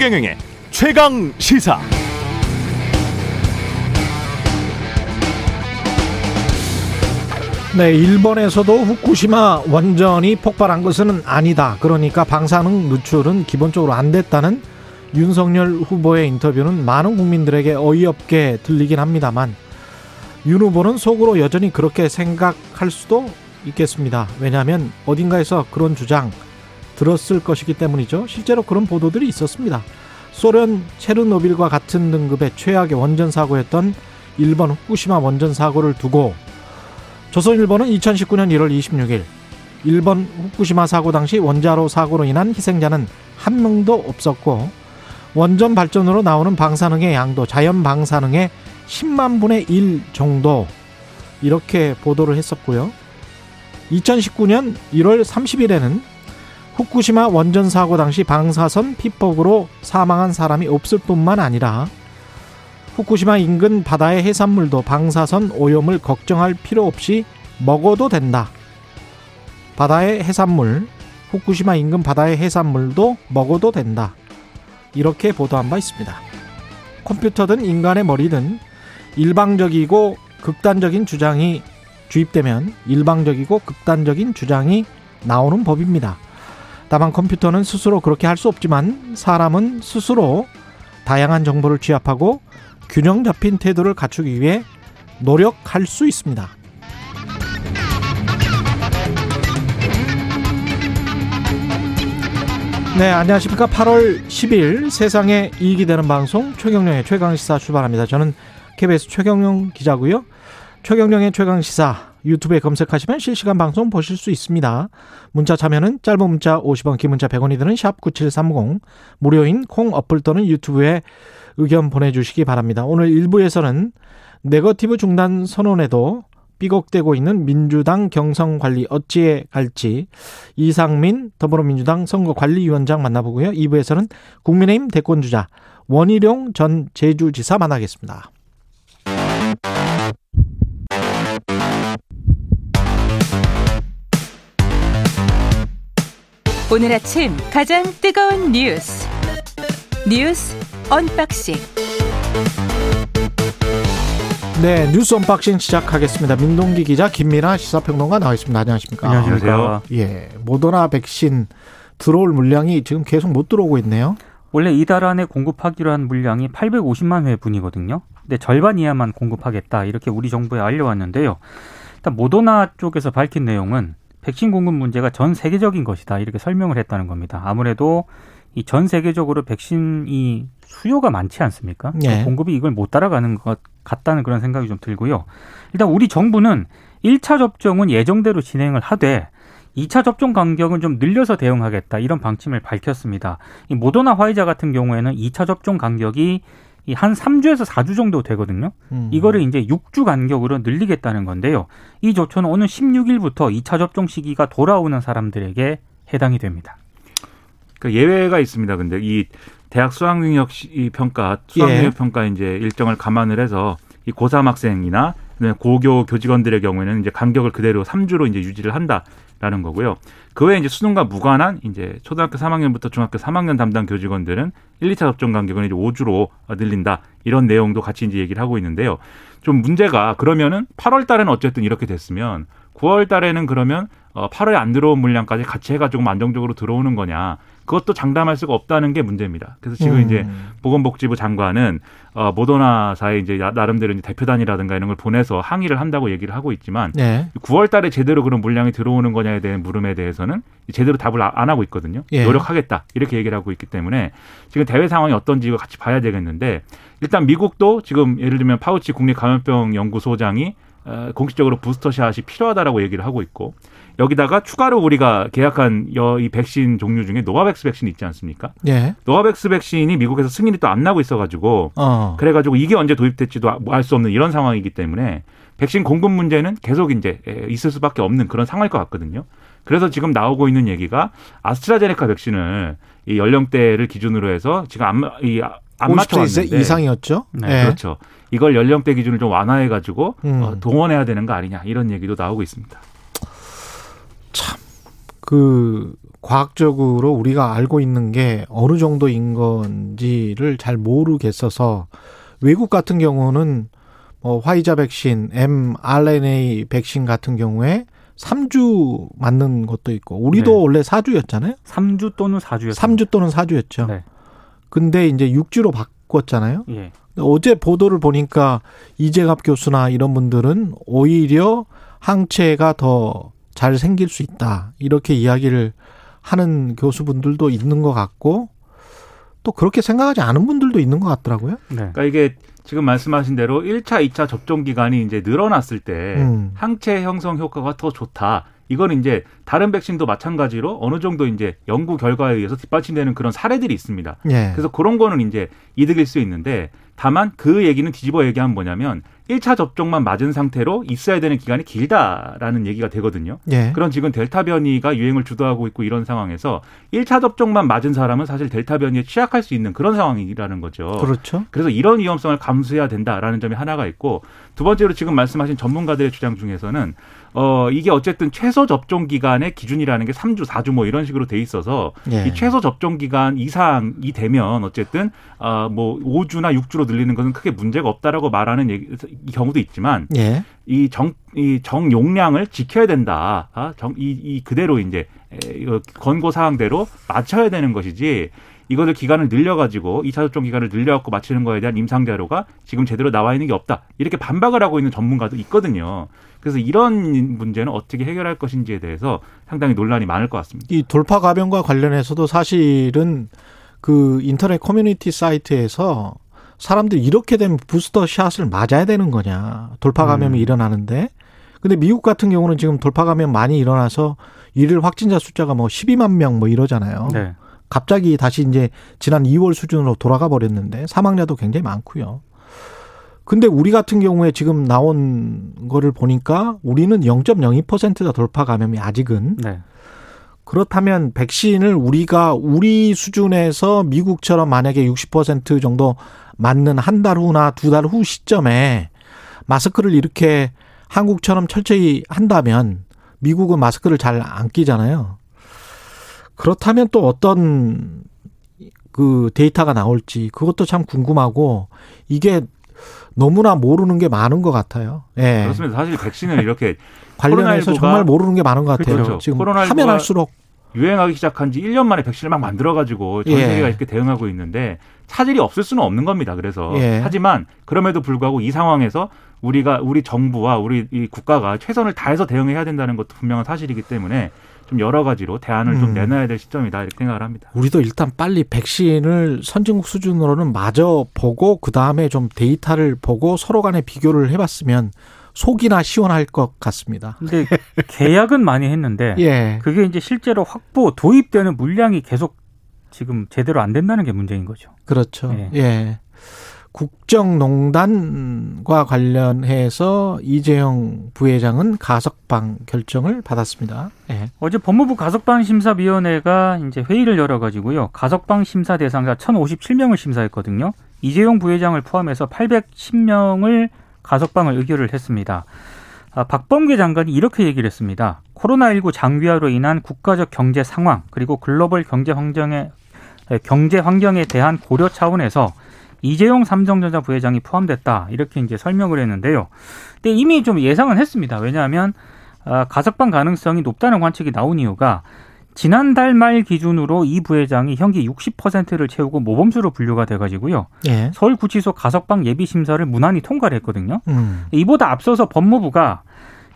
최경영의 최강 시사. 네, 일본에서도 후쿠시마 원전이 폭발한 것은 아니다. 그러니까 방사능 누출은 기본적으로 안 됐다는 윤석열 후보의 인터뷰는 많은 국민들에게 어이없게 들리긴 합니다만 윤 후보는 속으로 여전히 그렇게 생각할 수도 있겠습니다. 왜냐하면 어딘가에서 그런 주장 들었을 것이기 때문이죠. 실제로 그런 보도들이 있었습니다. 소련 체르노빌과 같은 등급의 최악의 원전 사고였던 일본 후쿠시마 원전 사고를 두고 조선일보는 2019년 1월 26일 일본 후쿠시마 사고 당시 원자로 사고로 인한 희생자는 한 명도 없었고 원전 발전으로 나오는 방사능의 양도 자연 방사능의 10만 분의 1 정도 이렇게 보도를 했었고요. 2019년 1월 30일에는 후쿠시마 원전 사고 당시 방사선 피폭으로 사망한 사람이 없을 뿐만 아니라 후쿠시마 인근 바다의 해산물도 방사선 오염을 걱정할 필요 없이 먹어도 된다. 바다의 해산물, 후쿠시마 인근 바다의 해산물도 먹어도 된다. 이렇게 보도한 바 있습니다. 컴퓨터든 인간의 머리든 일방적이고 극단적인 주장이 주입되면 일방적이고 극단적인 주장이 나오는 법입니다. 다만 컴퓨터는 스스로 그렇게 할 수 없지만 사람은 스스로 다양한 정보를 취합하고 균형 잡힌 태도를 갖추기 위해 노력할 수 있습니다. 네, 안녕하십니까. 8월 10일 세상에 이익이 되는 방송 최경령의 최강시사 출발합니다. 저는 KBS 최경령 기자고요. 최경령의 최강시사 유튜브에 검색하시면 실시간 방송 보실 수 있습니다. 문자 참여는 짧은 문자 50원, 긴 문자 100원이 드는 샵 9730 무료인 콩 어플 또는 유튜브에 의견 보내주시기 바랍니다. 오늘 1부에서는 네거티브 중단 선언에도 삐걱대고 있는 민주당 경선 관리 어찌해 갈지 이상민 더불어민주당 선거관리위원장 만나보고요. 2부에서는 국민의힘 대권주자 원희룡 전 제주지사 만나겠습니다. 오늘 아침 가장 뜨거운 뉴스 뉴스 언박싱 네, 뉴스 언박싱 시작하겠습니다. 민동기 기자, 김민아 시사평론가 나와 있습니다. 안녕하십니까? 안녕하십니까? 예, 모더나 백신 들어올 물량이 지금 계속 못 들어오고 있네요. 원래 이달 안에 공급하기로 한 물량이 850만 회분이거든요. 근데 절반 이하만 공급하겠다 이렇게 우리 정부에 알려왔는데요. 일단 모더나 쪽에서 밝힌 내용은 백신 공급 문제가 전 세계적인 것이다 이렇게 설명을 했다는 겁니다. 아무래도 이 전 세계적으로 백신이 수요가 많지 않습니까? 네. 공급이 이걸 못 따라가는 것 같다는 그런 생각이 좀 들고요. 일단 우리 정부는 1차 접종은 예정대로 진행을 하되 2차 접종 간격은 좀 늘려서 대응하겠다 이런 방침을 밝혔습니다. 이 모더나 화이자 같은 경우에는 2차 접종 간격이 이 한 3주에서 4주 정도 되거든요. 음. 이거를 이제 6주 간격으로 늘리겠다는 건데요. 이 조처는 오는 16일부터 2차 접종 시기가 돌아오는 사람들에게 해당이 됩니다. 그 예외가 있습니다. 근데 이 대학 수학 능력 평가, 수학 예. 능력 평가 이제 일정을 감안을 해서 이 고3 학생이나 고교 교직원들의 경우에는 이제 간격을 그대로 3주로 이제 유지를 한다 라는 거고요. 그 외에 이제 수능과 무관한 이제 초등학교 3학년부터 중학교 3학년 담당 교직원들은 1, 2차 접종 간격은 이제 5주로 늘린다. 이런 내용도 같이 이제 얘기를 하고 있는데요. 좀 문제가 그러면은 8월 달에는 어쨌든 이렇게 됐으면 9월 달에는 그러면 어 8월에 안 들어온 물량까지 같이 해가지고 안정적으로 들어오는 거냐. 그것도 장담할 수가 없다는 게 문제입니다. 그래서 지금 음. 이제 보건복지부 장관은 어 모더나사의 이제 야- 나름대로 이제 대표단이라든가 이런 걸 보내서 항의를 한다고 얘기를 하고 있지만 네. 9월 달에 제대로 그런 물량이 들어오는 거냐에 대한 물음에 대해서는 제대로 답을 아- 안 하고 있거든요. 예. 노력하겠다. 이렇게 얘기를 하고 있기 때문에 지금 대외 상황이 어떤지 이거 같이 봐야 되겠는데 일단 미국도 지금 예를 들면 파우치 국립 감염병 연구소장이 어, 공식적으로 부스터샷이 필요하다라고 얘기를 하고 있고 여기다가 추가로 우리가 계약한 여- 이 백신 종류 중에 노바백스 백신이 있지 않습니까? 예. 노바백스 백신이 미국에서 승인이 또 안 나고 있어가지고 어. 그래가지고 이게 언제 도입될지도 알 수 없는 이런 상황이기 때문에 백신 공급 문제는 계속 이제 에, 있을 수밖에 없는 그런 상황일 것 같거든요. 그래서 지금 나오고 있는 얘기가 아스트라제네카 백신을 이 연령대를 기준으로 해서 지금 안, 마- 이, 아- 안 50세 맞춰왔는데 이상이었죠? 네, 예. 그렇죠. 이걸 연령대 기준을 좀 완화해 가지고 음. 어, 동원해야 되는 거 아니냐 이런 얘기도 나오고 있습니다. 그 과학적으로 우리가 알고 있는 게 어느 정도인 건지를 잘 모르겠어서 외국 같은 경우는 뭐 화이자 백신, mRNA 백신 같은 경우에 3주 맞는 것도 있고 우리도 네. 원래 4주였잖아요. 3주 또는 4주였습니다. 3주 또는 4주였죠. 네. 근데 이제 6주로 바 꿨잖아요. 예. 어제 보도를 보니까 이재갑 교수나 이런 분들은 오히려 항체가 더 잘 생길 수 있다. 이렇게 이야기를 하는 교수분들도 있는 것 같고 또 그렇게 생각하지 않은 분들도 있는 것 같더라고요. 네. 그러니까 이게 지금 말씀하신 대로 1차, 2차 접종 기간이 이제 늘어났을 때 음. 항체 형성 효과가 더 좋다. 이건 이제 다른 백신도 마찬가지로 어느 정도 이제 연구 결과에 의해서 뒷받침되는 그런 사례들이 있습니다. 예. 그래서 그런 거는 이제 이득일 수 있는데 다만 그 얘기는 뒤집어 얘기하면 뭐냐면 1차 접종만 맞은 상태로 있어야 되는 기간이 길다라는 얘기가 되거든요. 예. 그런 지금 델타 변이가 유행을 주도하고 있고 이런 상황에서 1차 접종만 맞은 사람은 사실 델타 변이에 취약할 수 있는 그런 상황이라는 거죠. 그렇죠. 그래서 이런 위험성을 감수해야 된다라는 점이 하나가 있고 두 번째로 지금 말씀하신 전문가들의 주장 중에서는 어 이게 어쨌든 최소 접종 기간의 기준이라는 게 3주, 4주 뭐 이런 식으로 돼 있어서 예. 이 최소 접종 기간 이상이 되면 어쨌든 어뭐 5주나 6주로 늘리는 것은 크게 문제가 없다라고 말하는 얘기, 이 경우도 있지만 예. 이정 이 정용량을 지켜야 된다. 아, 정, 이, 이 그대로 이제 권고 사항대로 맞춰야 되는 것이지 이것을 기간을 늘려가지고 이차 접종 기간을 늘려갖고 맞추는 거에 대한 임상 자료가 지금 제대로 나와 있는 게 없다. 이렇게 반박을 하고 있는 전문가도 있거든요. 그래서 이런 문제는 어떻게 해결할 것인지에 대해서 상당히 논란이 많을 것 같습니다. 이 돌파 감염과 관련해서도 사실은 그 인터넷 커뮤니티 사이트에서 사람들이 이렇게 되면 부스터 샷을 맞아야 되는 거냐. 돌파 감염이 음. 일어나는데. 근데 미국 같은 경우는 지금 돌파 감염 많이 일어나서 일일 확진자 숫자가 뭐 12만 명 뭐 이러잖아요. 네. 갑자기 다시 이제 지난 2월 수준으로 돌아가 버렸는데 사망자도 굉장히 많고요. 근데 우리 같은 경우에 지금 나온 거를 보니까 우리는 0.02%다 돌파 감염이 아직은 네. 그렇다면 백신을 우리가 우리 수준에서 미국처럼 만약에 60% 정도 맞는 한 달 후나 두 달 후 시점에 마스크를 이렇게 한국처럼 철저히 한다면 미국은 마스크를 잘 안 끼잖아요. 그렇다면 또 어떤 그 데이터가 나올지 그것도 참 궁금하고 이게 너무나 모르는 게 많은 것 같아요. 예. 그렇습니다. 사실 백신을 이렇게 관련해서 코로나19가 정말 모르는 게 많은 것 같아요. 그렇죠. 지금 코로나19가 하면 할수록 유행하기 시작한 지 1년 만에 백신을 막 만들어 가지고 전 예. 세계가 이렇게 대응하고 있는데 차질이 없을 수는 없는 겁니다. 그래서 예. 하지만 그럼에도 불구하고 이 상황에서 우리가 우리 정부와 우리 이 국가가 최선을 다해서 대응해야 된다는 것도 분명한 사실이기 때문에 좀 여러 가지로 대안을 음. 좀 내놔야 될 시점이다 이렇게 생각을 합니다. 우리도 일단 빨리 백신을 선진국 수준으로는 마저 보고 그 다음에 좀 데이터를 보고 서로 간에 비교를 해봤으면 속이나 시원할 것 같습니다. 근데 계약은 많이 했는데 예, 그게 이제 실제로 확보 도입되는 물량이 계속 지금 제대로 안 된다는 게 문제인 거죠. 그렇죠. 예. 예. 국정농단과 관련해서 이재용 부회장은 가석방 결정을 받았습니다. 예. 어제 법무부 가석방 심사위원회가 이제 회의를 열어가지고요. 가석방 심사 대상자 1,057명을 심사했거든요. 이재용 부회장을 포함해서 810명을 가석방을 의결을 했습니다. 아, 박범계 장관이 이렇게 얘기를 했습니다. 코로나19 장기화로 인한 국가적 경제 상황 그리고 글로벌 경제 환경에 경제 환경에 대한 고려 차원에서 이재용 삼성전자 부회장이 포함됐다 이렇게 이제 설명을 했는데요. 근데 이미 좀 예상은 했습니다. 왜냐하면 아, 가석방 가능성이 높다는 관측이 나온 이유가 지난달 말 기준으로 이 부회장이 형기 60%를 채우고 모범수로 분류가 돼가지고요. 예. 서울구치소 가석방 예비 심사를 무난히 통과를 했거든요. 음. 이보다 앞서서 법무부가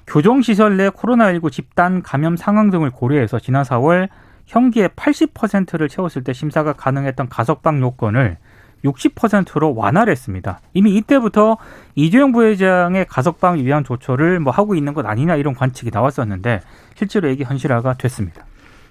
교정시설 내 코로나19 집단 감염 상황 등을 고려해서 지난 4월 형기의 80%를 채웠을 때 심사가 가능했던 가석방 요건을 60%로 완화를 했습니다. 이미 이때부터 이재용 부회장의 가석방 위한 조처를 뭐 하고 있는 것 아니냐 이런 관측이 나왔었는데 실제로 이게 현실화가 됐습니다.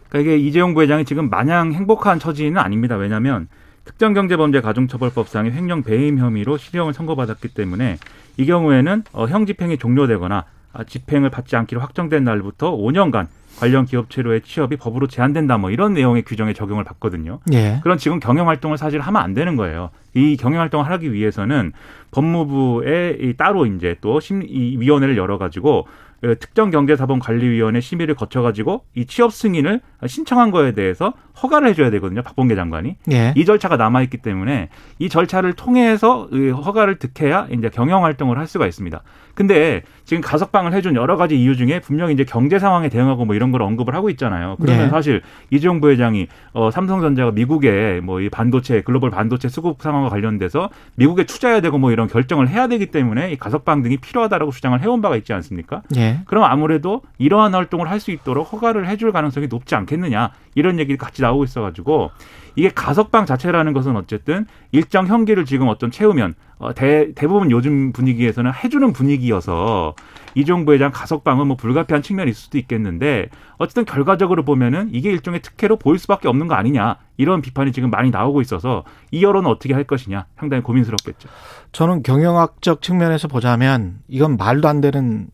그러니까 이게 이재용 부회장이 지금 마냥 행복한 처지는 아닙니다. 왜냐하면 특정경제범죄가중처벌법상의 횡령 배임 혐의로 실형을 선고받았기 때문에 이 경우에는 어, 형 집행이 종료되거나 아, 집행을 받지 않기로 확정된 날부터 5년간 관련 기업체로의 취업이 법으로 제한된다 뭐 이런 내용의 규정에 적용을 받거든요. 예. 그런 지금 경영 활동을 사실 하면 안 되는 거예요. 이 경영 활동을 하기 위해서는 법무부에 이 따로 이제 또 심, 이 위원회를 열어가지고 그 특정 경제자본관리위원회 심의를 거쳐가지고 이 취업 승인을 신청한 거에 대해서 허가를 해줘야 되거든요. 박범계 장관이 예. 이 절차가 남아 있기 때문에 이 절차를 통해서 이 허가를 득해야 이제 경영 활동을 할 수가 있습니다. 근데 지금 가석방을 해준 여러 가지 이유 중에 분명히 이제 경제 상황에 대응하고 뭐 이런 걸 언급을 하고 있잖아요. 그러면 네. 사실 이재용 부회장이 어 삼성전자가 미국의 뭐 이 반도체 글로벌 반도체 수급 상황과 관련돼서 미국에 투자해야 되고 뭐 이런 결정을 해야 되기 때문에 이 가석방 등이 필요하다라고 주장을 해온 바가 있지 않습니까? 예. 그럼 아무래도 이러한 활동을 할 수 있도록 허가를 해줄 가능성이 높지 않겠느냐 이런 얘기가 같이 나오고 있어가지고 이게 가석방 자체라는 것은 어쨌든 일정 형기를 지금 어떤 채우면 어, 대, 대부분 요즘 분위기에서는 해주는 분위기여서 이종 부 회장 가석방은 뭐 불가피한 있을 수도 있겠는데 어쨌든 결과적으로 보면은 이게 일종의 특혜로 보일 수밖에 없는 거 아니냐 이런 비판이 지금 많이 나오고 있어서 이 여론은 어떻게 할 것이냐 상당히 고민스럽겠죠. 저는 경영학적 측면에서 보자면 이건 말도 안 되는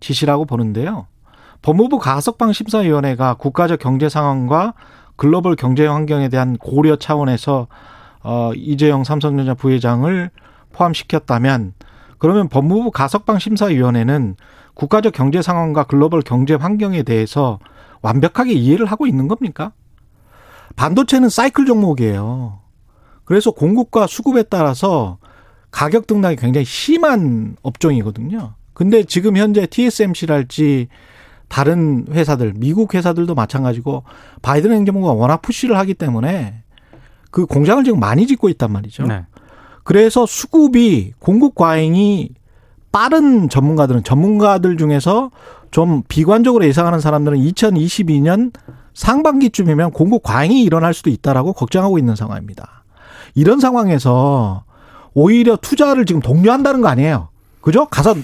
짓이라고 보는데요. 법무부 가석방 심사위원회가 국가적 경제 상황과 글로벌 경제 환경에 대한 고려 차원에서 어 이재용 삼성전자 부회장을 포함시켰다면 그러면 법무부 가석방 심사위원회는 국가적 경제 상황과 글로벌 경제 환경에 대해서 완벽하게 이해를 하고 있는 겁니까? 반도체는 사이클 종목이에요. 그래서 공급과 수급에 따라서 가격 등락이 굉장히 심한 업종이거든요. 근데 지금 현재 TSMC랄지 다른 회사들, 미국 회사들도 마찬가지고 바이든 행정부가 워낙 푸시를 하기 때문에 그 공장을 지금 많이 짓고 있단 말이죠. 네. 그래서 수급이 공급 과잉이 빠른 전문가들은 전문가들 중에서 좀 비관적으로 예상하는 사람들은 2022년 상반기쯤이면 공급 과잉이 일어날 수도 있다라고 걱정하고 있는 상황입니다. 이런 상황에서 오히려 투자를 지금 독려한다는 거 아니에요. 그죠? 가서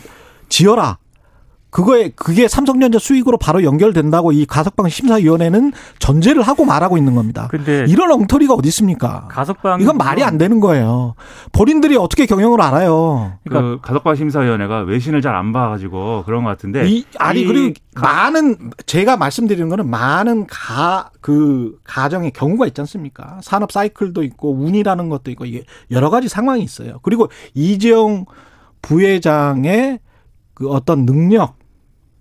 지어라. 그거에 그게 삼성전자 수익으로 바로 연결된다고 이 가석방 심사위원회는 전제를 하고 말하고 있는 겁니다. 근데 이런 엉터리가 어디 있습니까? 가석방 이건 말이 안 되는 거예요. 본인들이 어떻게 경영을 알아요? 그 가석방 심사위원회가 외신을 잘 안 봐가지고 그런 것 같은데 이, 아니 이 그리고 많은 제가 말씀드리는 거는 많은 가 그 가정의 경우가 있지 않습니까? 산업 사이클도 있고 운이라는 것도 있고 이게 여러 가지 상황이 있어요. 그리고 이재용 부회장의 그 어떤 능력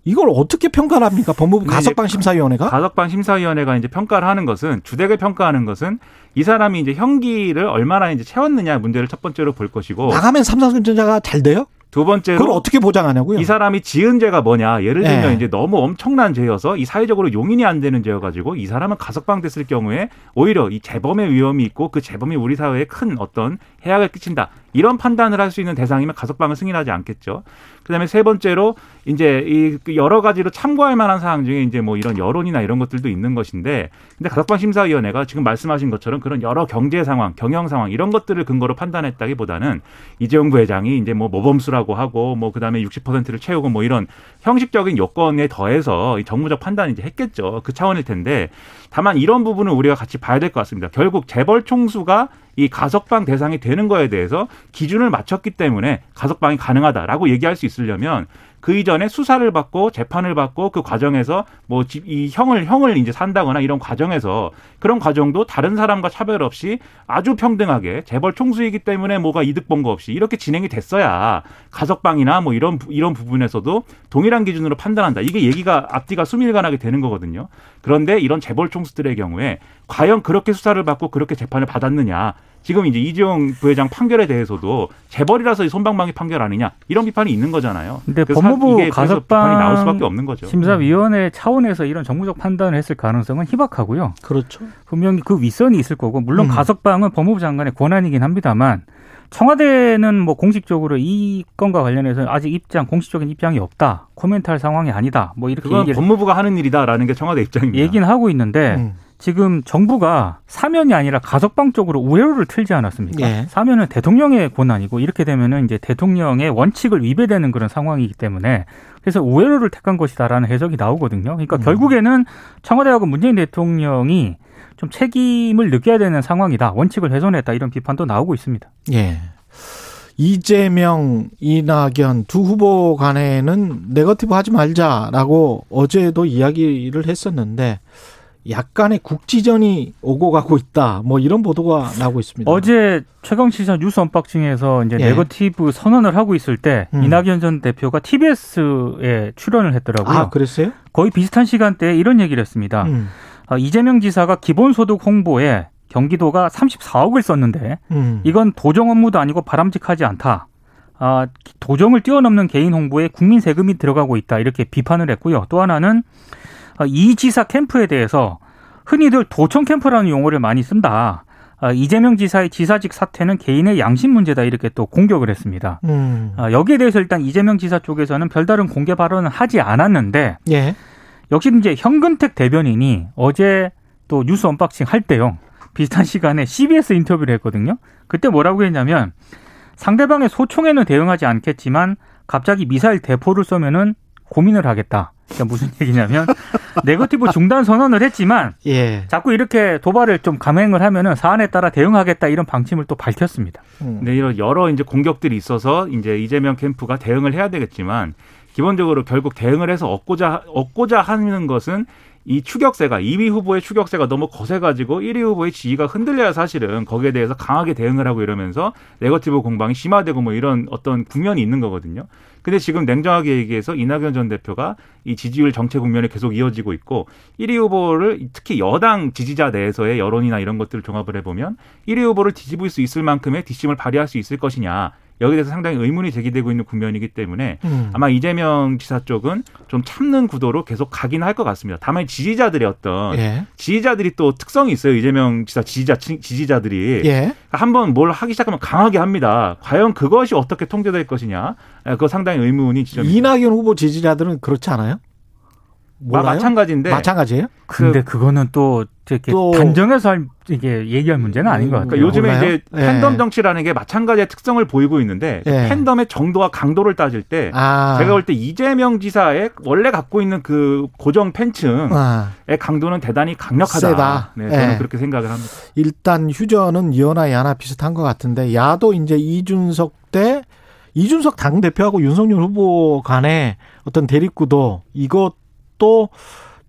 이걸 어떻게 평가를 합니까? 법무부 근데 가석방 심사위원회가? 가석방 심사위원회가 이제 평가를 하는 것은 주택을 평가하는 것은 이 사람이 이제 형기를 얼마나 이제 채웠느냐 문제를 첫 번째로 볼 것이고 나가면 삼성전자가 잘 돼요? 두 번째로 그걸 어떻게 보장하냐고요? 이 사람이 지은 죄가 뭐냐 예를 들면 네. 이제 너무 엄청난 죄여서 이 사회적으로 용인이 안 되는 죄여 가지고 이 사람은 가석방 됐을 경우에 오히려 이 재범의 위험이 있고 그 재범이 우리 사회에 큰 어떤 해악을 끼친다 이런 판단을 할 수 있는 대상이면 가석방을 승인하지 않겠죠. 그다음에 세 번째로 이제 이그 여러 가지로 참고할 만한 사항 중에 이제 뭐 이런 여론이나 이런 것들도 있는 것인데 근데 가석방 심사위원회가 지금 말씀하신 것처럼 그런 여러 경제 상황, 경영 상황 이런 것들을 근거로 판단했다기보다는 이재용 부회장이 이제 뭐 모범수라고 하고 뭐 그다음에 60%를 채우고 뭐 이런 형식적인 요건에 더해서 이 정무적 판단을 이제 했겠죠. 그 차원일 텐데 다만 이런 부분은 우리가 같이 봐야 될 것 같습니다. 결국 재벌 총수가 이 가석방 대상이 되는 거에 대해서 기준을 맞췄기 때문에 가석방이 가능하다라고 얘기할 수 있으려면 그 이전에 수사를 받고 재판을 받고 그 과정에서 뭐 이 형을 형을 이제 산다거나 이런 과정에서 그런 과정도 다른 사람과 차별 없이 아주 평등하게 재벌 총수이기 때문에 뭐가 이득 본 거 없이 이렇게 진행이 됐어야 가석방이나 뭐 이런 부- 이런 부분에서도 동일한 기준으로 판단한다. 이게 얘기가 앞뒤가 수밀관하게 되는 거거든요. 그런데 이런 재벌 총수들의 경우에 과연 그렇게 수사를 받고 그렇게 재판을 받았느냐? 지금 이제 이재용 부회장 판결에 대해서도 재벌이라서 이 손방망이 판결 아니냐 이런 비판이 있는 거잖아요. 근데 법무부 가석방 나올 수밖에 없는 거죠. 심사위원회 차원에서 이런 정무적 판단을 했을 가능성은 희박하고요. 그렇죠. 분명히 그 윗선이 있을 거고 물론 음. 가석방은 법무부 장관의 권한이긴 합니다만 청와대는 뭐 공식적으로 이 건과 관련해서 아직 입장 공식적인 입장이 없다 코멘트할 상황이 아니다 뭐 이렇게 그건 얘기를 법무부가 하는 일이다라는 게 청와대 입장입니다. 얘기는 하고 있는데 음. 지금 정부가 사면이 아니라 가석방 쪽으로 우회로를 틀지 않았습니까? 예. 사면은 대통령의 권한이고 이렇게 되면은 이제 대통령의 원칙을 위배되는 그런 상황이기 때문에 그래서 우회로를 택한 것이다라는 해석이 나오거든요. 그러니까 음. 결국에는 청와대하고 문재인 대통령이 좀 책임을 느껴야 되는 상황이다. 원칙을 훼손했다. 이런 비판도 나오고 있습니다. 예. 이재명, 이낙연 두 후보 간에는 네거티브 하지 말자라고 어제도 이야기를 했었는데 약간의 국지전이 오고 가고 있다. 뭐 이런 보도가 나오고 있습니다. 어제 최강 시사 뉴스 언박싱에서 이제 예. 네거티브 선언을 하고 있을 때 음. 이낙연 전 대표가 TBS에 출연을 했더라고요. 아, 그랬어요? 거의 비슷한 시간대에 이런 얘기를 했습니다. 음. 어, 이재명 지사가 기본소득 홍보에 경기도가 34억을 썼는데 음. 이건 도정 업무도 아니고 바람직하지 않다. 아, 도정을 뛰어넘는 개인 홍보에 국민 세금이 들어가고 있다. 이렇게 비판을 했고요. 또 하나는 아, 이 지사 캠프에 대해서 흔히들 도청 캠프라는 용어를 많이 쓴다. 아, 이재명 지사의 지사직 사퇴는 개인의 양심 문제다. 이렇게 또 공격을 했습니다. 음. 아, 여기에 대해서 일단 이재명 지사 쪽에서는 별다른 공개 발언은 하지 않았는데 예. 역시 이제 현근택 대변인이 어제 또 뉴스 언박싱 할 때요. 비슷한 시간에 CBS 인터뷰를 했거든요. 그때 뭐라고 했냐면 상대방의 소총에는 대응하지 않겠지만 갑자기 미사일 대포를 쏘면은 고민을 하겠다. 그러니까 무슨 얘기냐면 네거티브 중단 선언을 했지만 예. 자꾸 이렇게 도발을 좀 감행을 하면은 사안에 따라 대응하겠다 이런 방침을 또 밝혔습니다. 음. 네, 이런 여러 이제 공격들이 있어서 이제 이재명 캠프가 대응을 해야 되겠지만 기본적으로 결국 대응을 해서 얻고자 얻고자 하는 것은 이 추격세가 2위 후보의 추격세가 너무 거세가지고 1위 후보의 지위가 흔들려야 사실은 거기에 대해서 강하게 대응을 하고 이러면서 네거티브 공방이 심화되고 뭐 이런 어떤 국면이 있는 거거든요. 근데 지금 냉정하게 얘기해서 이낙연 전 대표가 이 지지율 정체 국면이 계속 이어지고 있고 1위 후보를 특히 여당 지지자 내에서의 여론이나 이런 것들을 종합을 해보면 1위 후보를 뒤집을 수 있을 만큼의 뒷심을 발휘할 수 있을 것이냐 여기에 대해서 상당히 의문이 제기되고 있는 국면이기 때문에 음. 아마 이재명 지사 쪽은 좀 참는 구도로 계속 가긴 할 것 같습니다. 다만 지지자들의 어떤 예. 지지자들이 또 특성이 있어요. 이재명 지사 지지자 지지자들이 예. 한번 뭘 하기 시작하면 강하게 합니다. 과연 그것이 어떻게 통제될 것이냐? 예, 그거 상당히 의문이 지점입니다. 이낙연 후보 지지자들은 그렇지 않아요? 마- 몰라요? 마찬가지인데 마찬가지예요? 근데 그, 거는 또 이렇게 또- 단정해서 할, 이게 얘기할 문제는 아닌 것 같아요. 그러니까 요즘에 몰라요? 이제 예. 팬덤 정치라는 게 마찬가지의 특성을 보이고 있는데 예. 팬덤의 정도와 강도를 따질 때 아. 제가 볼 때 이재명 지사의 원래 갖고 있는 그 고정 팬층의 아. 강도는 대단히 강력하다. 세다. 네, 저는 예. 그렇게 생각을 합니다. 일단 휴전은 여나 야나 비슷한 것 같은데 야도 이제 이준석 대 이준석 당 대표하고 윤석열 후보 간의 어떤 대립구도 이것도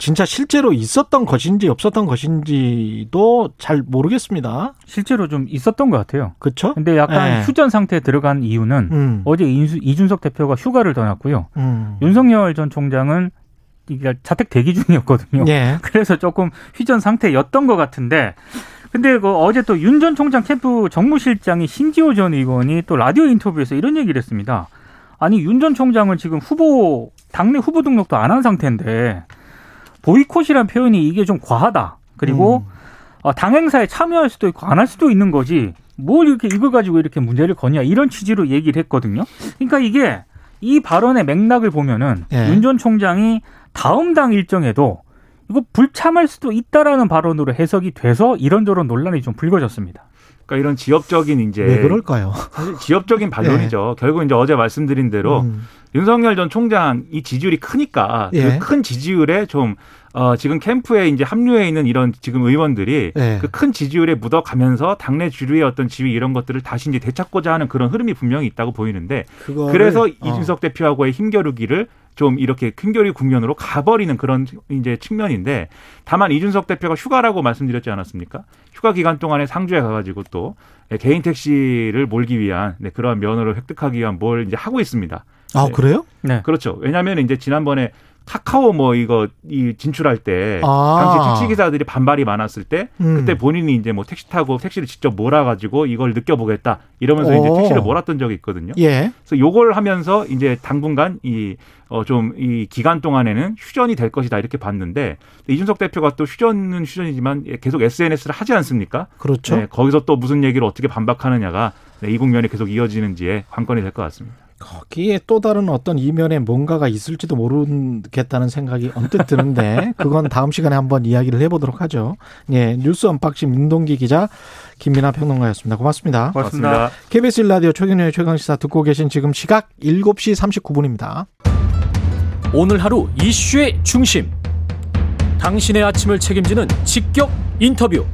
진짜 실제로 있었던 것인지 없었던 것인지도 잘 모르겠습니다. 실제로 좀 있었던 것 같아요. 그렇죠? 근데 약간 예. 휴전 상태에 들어간 이유는 음. 어제 인수- 이준석 대표가 휴가를 떠났고요. 음. 윤석열 전 총장은 이게 자택 대기 중이었거든요. 예. 그래서 조금 휴전 상태였던 것 같은데 근데 그 어제 또 윤 전 총장 캠프 정무실장이 신지호 전 의원이 또 라디오 인터뷰에서 이런 얘기를 했습니다. 아니 윤 전 총장은 지금 후보 당내 후보 등록도 안 한 상태인데 보이콧이란 표현이 이게 좀 과하다. 그리고 음. 어, 당 행사에 참여할 수도 있고 안 할 수도 있는 거지. 뭘 이렇게 이걸 가지고 이렇게 문제를 거냐 이런 취지로 얘기를 했거든요. 그러니까 이게 이 발언의 맥락을 보면은 예. 윤전 총장이 다음 당 일정에도 이거 불참할 수도 있다라는 발언으로 해석이 돼서 이런저런 논란이 좀 불거졌습니다. 그러니까 이런 지역적인 이제 왜 그럴까요? 사실 지역적인 반론이죠. 결국 이제 어제 말씀드린 대로 음. 윤석열 전 총장 이 지지율이 크니까 예. 그 큰 지지율에 좀 어, 지금 캠프에 이제 합류해 있는 이런 지금 의원들이 예. 그큰 지지율에 묻어가면서 당내 주류의 어떤 지위 이런 것들을 다시 이제 되찾고자 하는 그런 흐름이 분명히 있다고 보이는데 그거를- 그래서 어. 이준석 대표하고의 힘겨루기를 좀 이렇게 힘겨루기 국면으로 가버리는 그런 이제 측면인데 다만 이준석 대표가 휴가라고 말씀드렸지 않았습니까? 휴가 기간 동안에 상주에 가가지고 또 개인 택시를 몰기 위한 네, 그러한 면허를 획득하기 위한 뭘 이제 하고 있습니다. 아 네. 그래요? 네. 그렇죠. 왜냐하면 이제 지난번에 카카오 뭐 이거 이 진출할 때 아. 당시 택시 기사들이 반발이 많았을 때 음. 그때 본인이 이제 뭐 택시 타고 택시를 직접 몰아가지고 이걸 느껴보겠다 이러면서 이제 오. 택시를 몰았던 적이 있거든요. 예. 그래서 요걸 하면서 이제 당분간 이 어 좀 이 기간 동안에는 휴전이 될 것이다 이렇게 봤는데 이준석 대표가 또 휴전은 휴전이지만 계속 SNS를 하지 않습니까? 그렇죠. 네, 거기서 또 무슨 얘기를 어떻게 반박하느냐가 네, 이 국면이 계속 이어지는지에 관건이 될 것 같습니다. 거기에 또 다른 어떤 이면에 뭔가가 있을지도 모르겠다는 생각이 언뜻 드는데 그건 다음 시간에 한번 이야기를 해보도록 하죠. 예, 뉴스 언박싱 민동기 기자 김민아 평론가였습니다. 고맙습니다. 고맙습니다. KBS 일라디오 최경영의 최강시사 듣고 계신 지금 시각 7시 39분입니다. 오늘 하루 이슈의 중심. 당신의 아침을 책임지는 직격 인터뷰.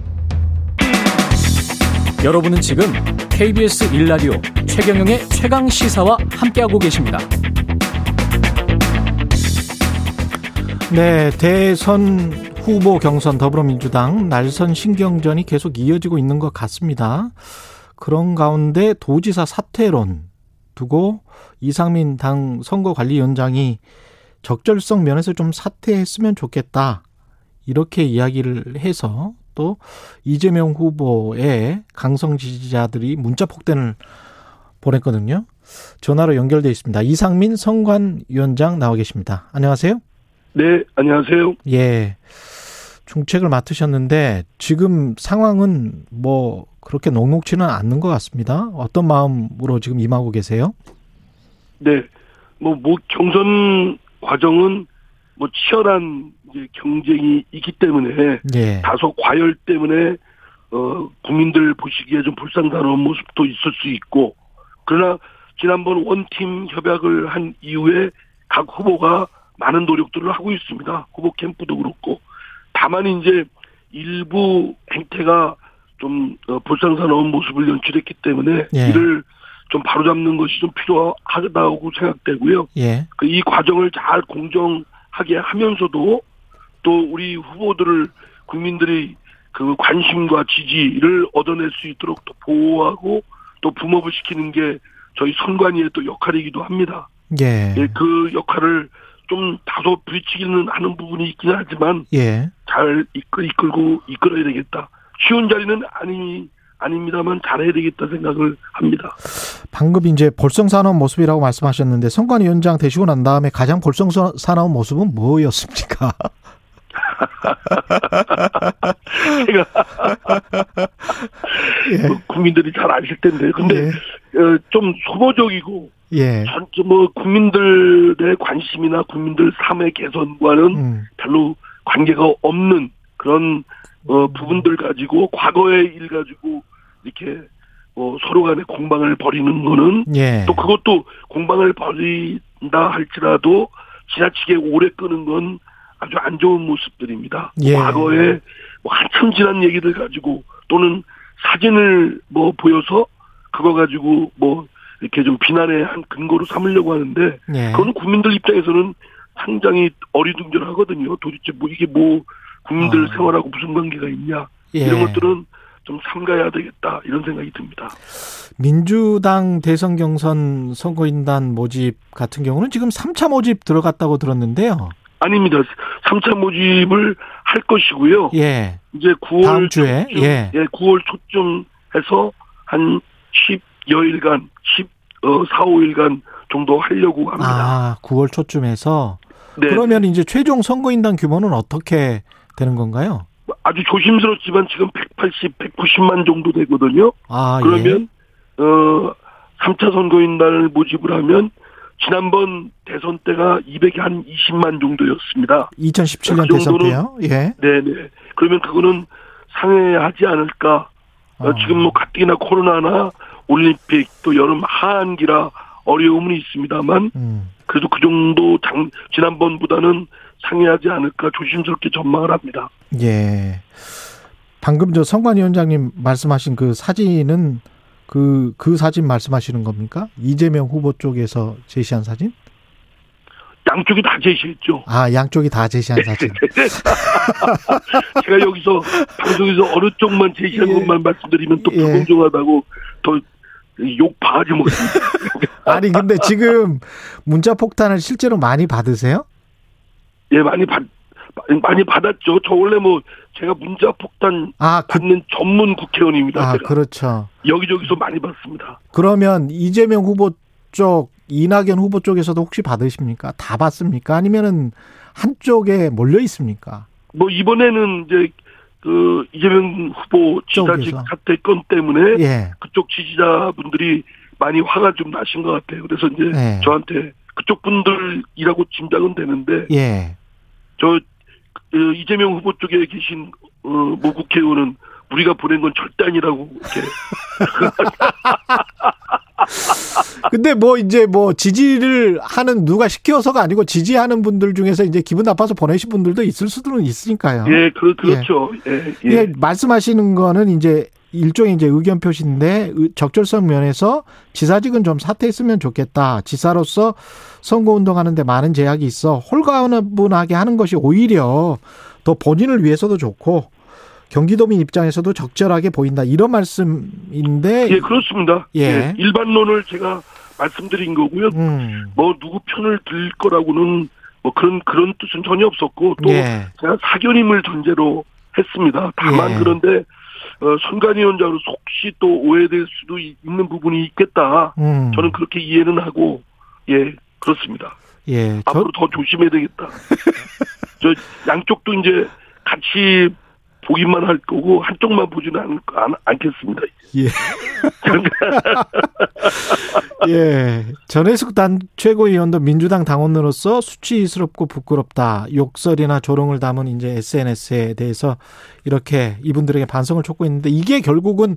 여러분은 지금 KBS 일라디오 최경영의 최강 시사와 함께하고 계십니다. 네, 대선 후보 경선 더불어민주당 날선 신경전이 계속 이어지고 있는 것 같습니다. 그런 가운데 도지사 사퇴론 두고 이상민 당 선거관리위원장이 적절성 면에서 좀 사퇴했으면 좋겠다. 이렇게 이야기를 해서 또 이재명 후보의 강성 지지자들이 문자 폭탄을 보냈거든요. 전화로 연결돼 있습니다. 이상민 선관위원장 나와 계십니다. 안녕하세요. 네, 안녕하세요. 예. 중책을 맡으셨는데 지금 상황은 뭐 그렇게 녹록치는 않는 것 같습니다. 어떤 마음으로 지금 임하고 계세요? 네, 뭐, 뭐 경선 과정은 뭐 치열한 이제 경쟁이 있기 때문에 예. 다소 과열 때문에 어 국민들 보시기에 좀 불쌍다운 모습도 있을 수 있고 그러나 지난번 원팀 협약을 한 이후에 각 후보가 많은 노력들을 하고 있습니다. 후보 캠프도 그렇고 다만 이제 일부 행태가 좀 어, 불쌍스러운 모습을 연출했기 때문에 예. 이를 좀 바로잡는 것이 좀 필요하다고 생각되고요. 예. 그이 과정을 잘 공정하게 하면서도 또 우리 후보들을 국민들이 그 관심과 지지를 얻어낼 수 있도록 또 보호하고 또 붐업을 시키는 게 저희 선관위의 또 역할이기도 합니다. 예. 예, 그 역할을 좀 다소 부딪히기는 하는 부분이 있긴 하지만 예. 잘 이끌, 이끌고 이끌어야 되겠다. 쉬운 자리는 아니 아닙니다만 잘해야 되겠다 생각을 합니다. 방금 이제 볼썽사나운 모습이라고 말씀하셨는데 선관위원장 되시고 난 다음에 가장 볼썽사나운 모습은 뭐였습니까? 제가 예. 뭐 국민들이 잘 아실 텐데 근데 예. 어, 좀 소모적이고 예. 뭐 국민들의 관심이나 국민들 삶의 개선과는 음. 별로 관계가 없는 그런 어, 부분들 가지고 과거의 일 가지고 이렇게 어, 서로 간에 공방을 벌이는 거는 예. 또 그것도 공방을 벌인다 할지라도 지나치게 오래 끄는 건 아주 안 좋은 모습들입니다. 예. 과거에 뭐 한참 지난 얘기들 가지고 또는 사진을 뭐 보여서 그거 가지고 뭐 이렇게 좀 비난의 한 근거로 삼으려고 하는데 예. 그거는 국민들 입장에서는 상당히 어리둥절하거든요. 도대체 뭐 이게 뭐 국민들 아. 생활하고 무슨 관계가 있냐 예. 이런 것들은 좀 삼가야 되겠다 이런 생각이 듭니다. 민주당 대선 경선 선거인단 모집 같은 경우는 지금 3차 모집 들어갔다고 들었는데요. 아닙니다. 3차 모집을 할 것이고요. 예. 이제 9월 다음 주에 초쯤, 예. 9월 초쯤 해서 한 10여일간 10 어, 4, 5일간 정도 하려고 합니다. 아, 9월 초쯤에서 네. 그러면 이제 최종 선거인단 규모는 어떻게 되는 건가요? 아주 조심스럽지만 지금 180, 190만 정도 되거든요. 아, 그러면 어 3차 선거인단을 모집을 하면 지난번 대선 때가 200한 20만 정도였습니다. 예. 2017년 그 대선 때요? 예. 네네. 그러면 그거는 상회하지 않을까. 어, 어. 지금 뭐 가뜩이나 코로나나 올림픽 또 여름 하한기라 어려움은 있습니다만 음. 그래도 그 정도 장, 지난번보다는 상회하지 않을까 조심스럽게 전망을 합니다. 예. 방금 저 선관위원장님 말씀하신 그 사진은 그, 그 사진 말씀하시는 겁니까? 이재명 후보 쪽에서 제시한 사진? 양쪽이 다 제시했죠. 아, 양쪽이 다 제시한 사진. 제가 여기서 방송에서 어느 쪽만 제시한 예. 것만 말씀드리면 또 예. 불공정하다고 더욕 바하지 못합니다. 아니, 근데 지금 문자 폭탄을 실제로 많이 받으세요? 예, 많이 받, 많이 받았죠. 저 원래 뭐 제가 문자 폭탄 아, 그, 받는 전문 국회의원입니다. 아, 제가 그렇죠. 여기저기서 많이 받습니다. 그러면 이재명 후보 쪽, 이낙연 후보 쪽에서도 혹시 받으십니까? 다 받습니까? 아니면은 한쪽에 몰려 있습니까? 뭐 이번에는 이제 그 이재명 후보 지사직. 사태 건 때문에 예. 그쪽 지지자분들이 많이 화가 좀 나신 것 같아요. 그래서 이제 네. 저한테 그쪽 분들이라고 짐작은 되는데 예. 저 그, 이재명 후보 쪽에 계신 어, 모 국회의원은 우리가 보낸 건 절대 아니라고 이렇게 근데 뭐 이제 뭐 지지를 하는 누가 시켜서가 아니고 지지하는 분들 중에서 이제 기분 나빠서 보내신 분들도 있을 수도 있으니까요. 예, 그 그렇죠. 예, 예. 예, 말씀하시는 거는 이제 일종의 이제 의견 표시인데 의- 적절성 면에서 지사직은 좀 사퇴했으면 좋겠다. 지사로서 선거 운동하는데 많은 제약이 있어 홀가분하게 하는 것이 오히려 더 본인을 위해서도 좋고 경기도민 입장에서도 적절하게 보인다 이런 말씀인데 예, 그렇습니다. 예. 예, 일반론을 제가 말씀드린 거고요. 음, 뭐 누구 편을 들 거라고는 뭐 그런 그런 뜻은 전혀 없었고 또 예. 제가 사견임을 전제로 했습니다. 다만 예. 그런데 어, 선관위원장으로 혹시 또 오해될 수도 이- 있는 부분이 있겠다. 음, 저는 그렇게 이해는 하고 예 그렇습니다. 예, 저, 앞으로 더 조심해야 되겠다. 저 양쪽도 이제 같이 보기만 할 거고 한쪽만 보지는 않, 않, 않겠습니다. 예. 예. 전해숙 단 최고위원도 민주당 당원으로서 수치스럽고 부끄럽다. 욕설이나 조롱을 담은 이제 SNS에 대해서 이렇게 이분들에게 반성을 촉구 했는데 이게 결국은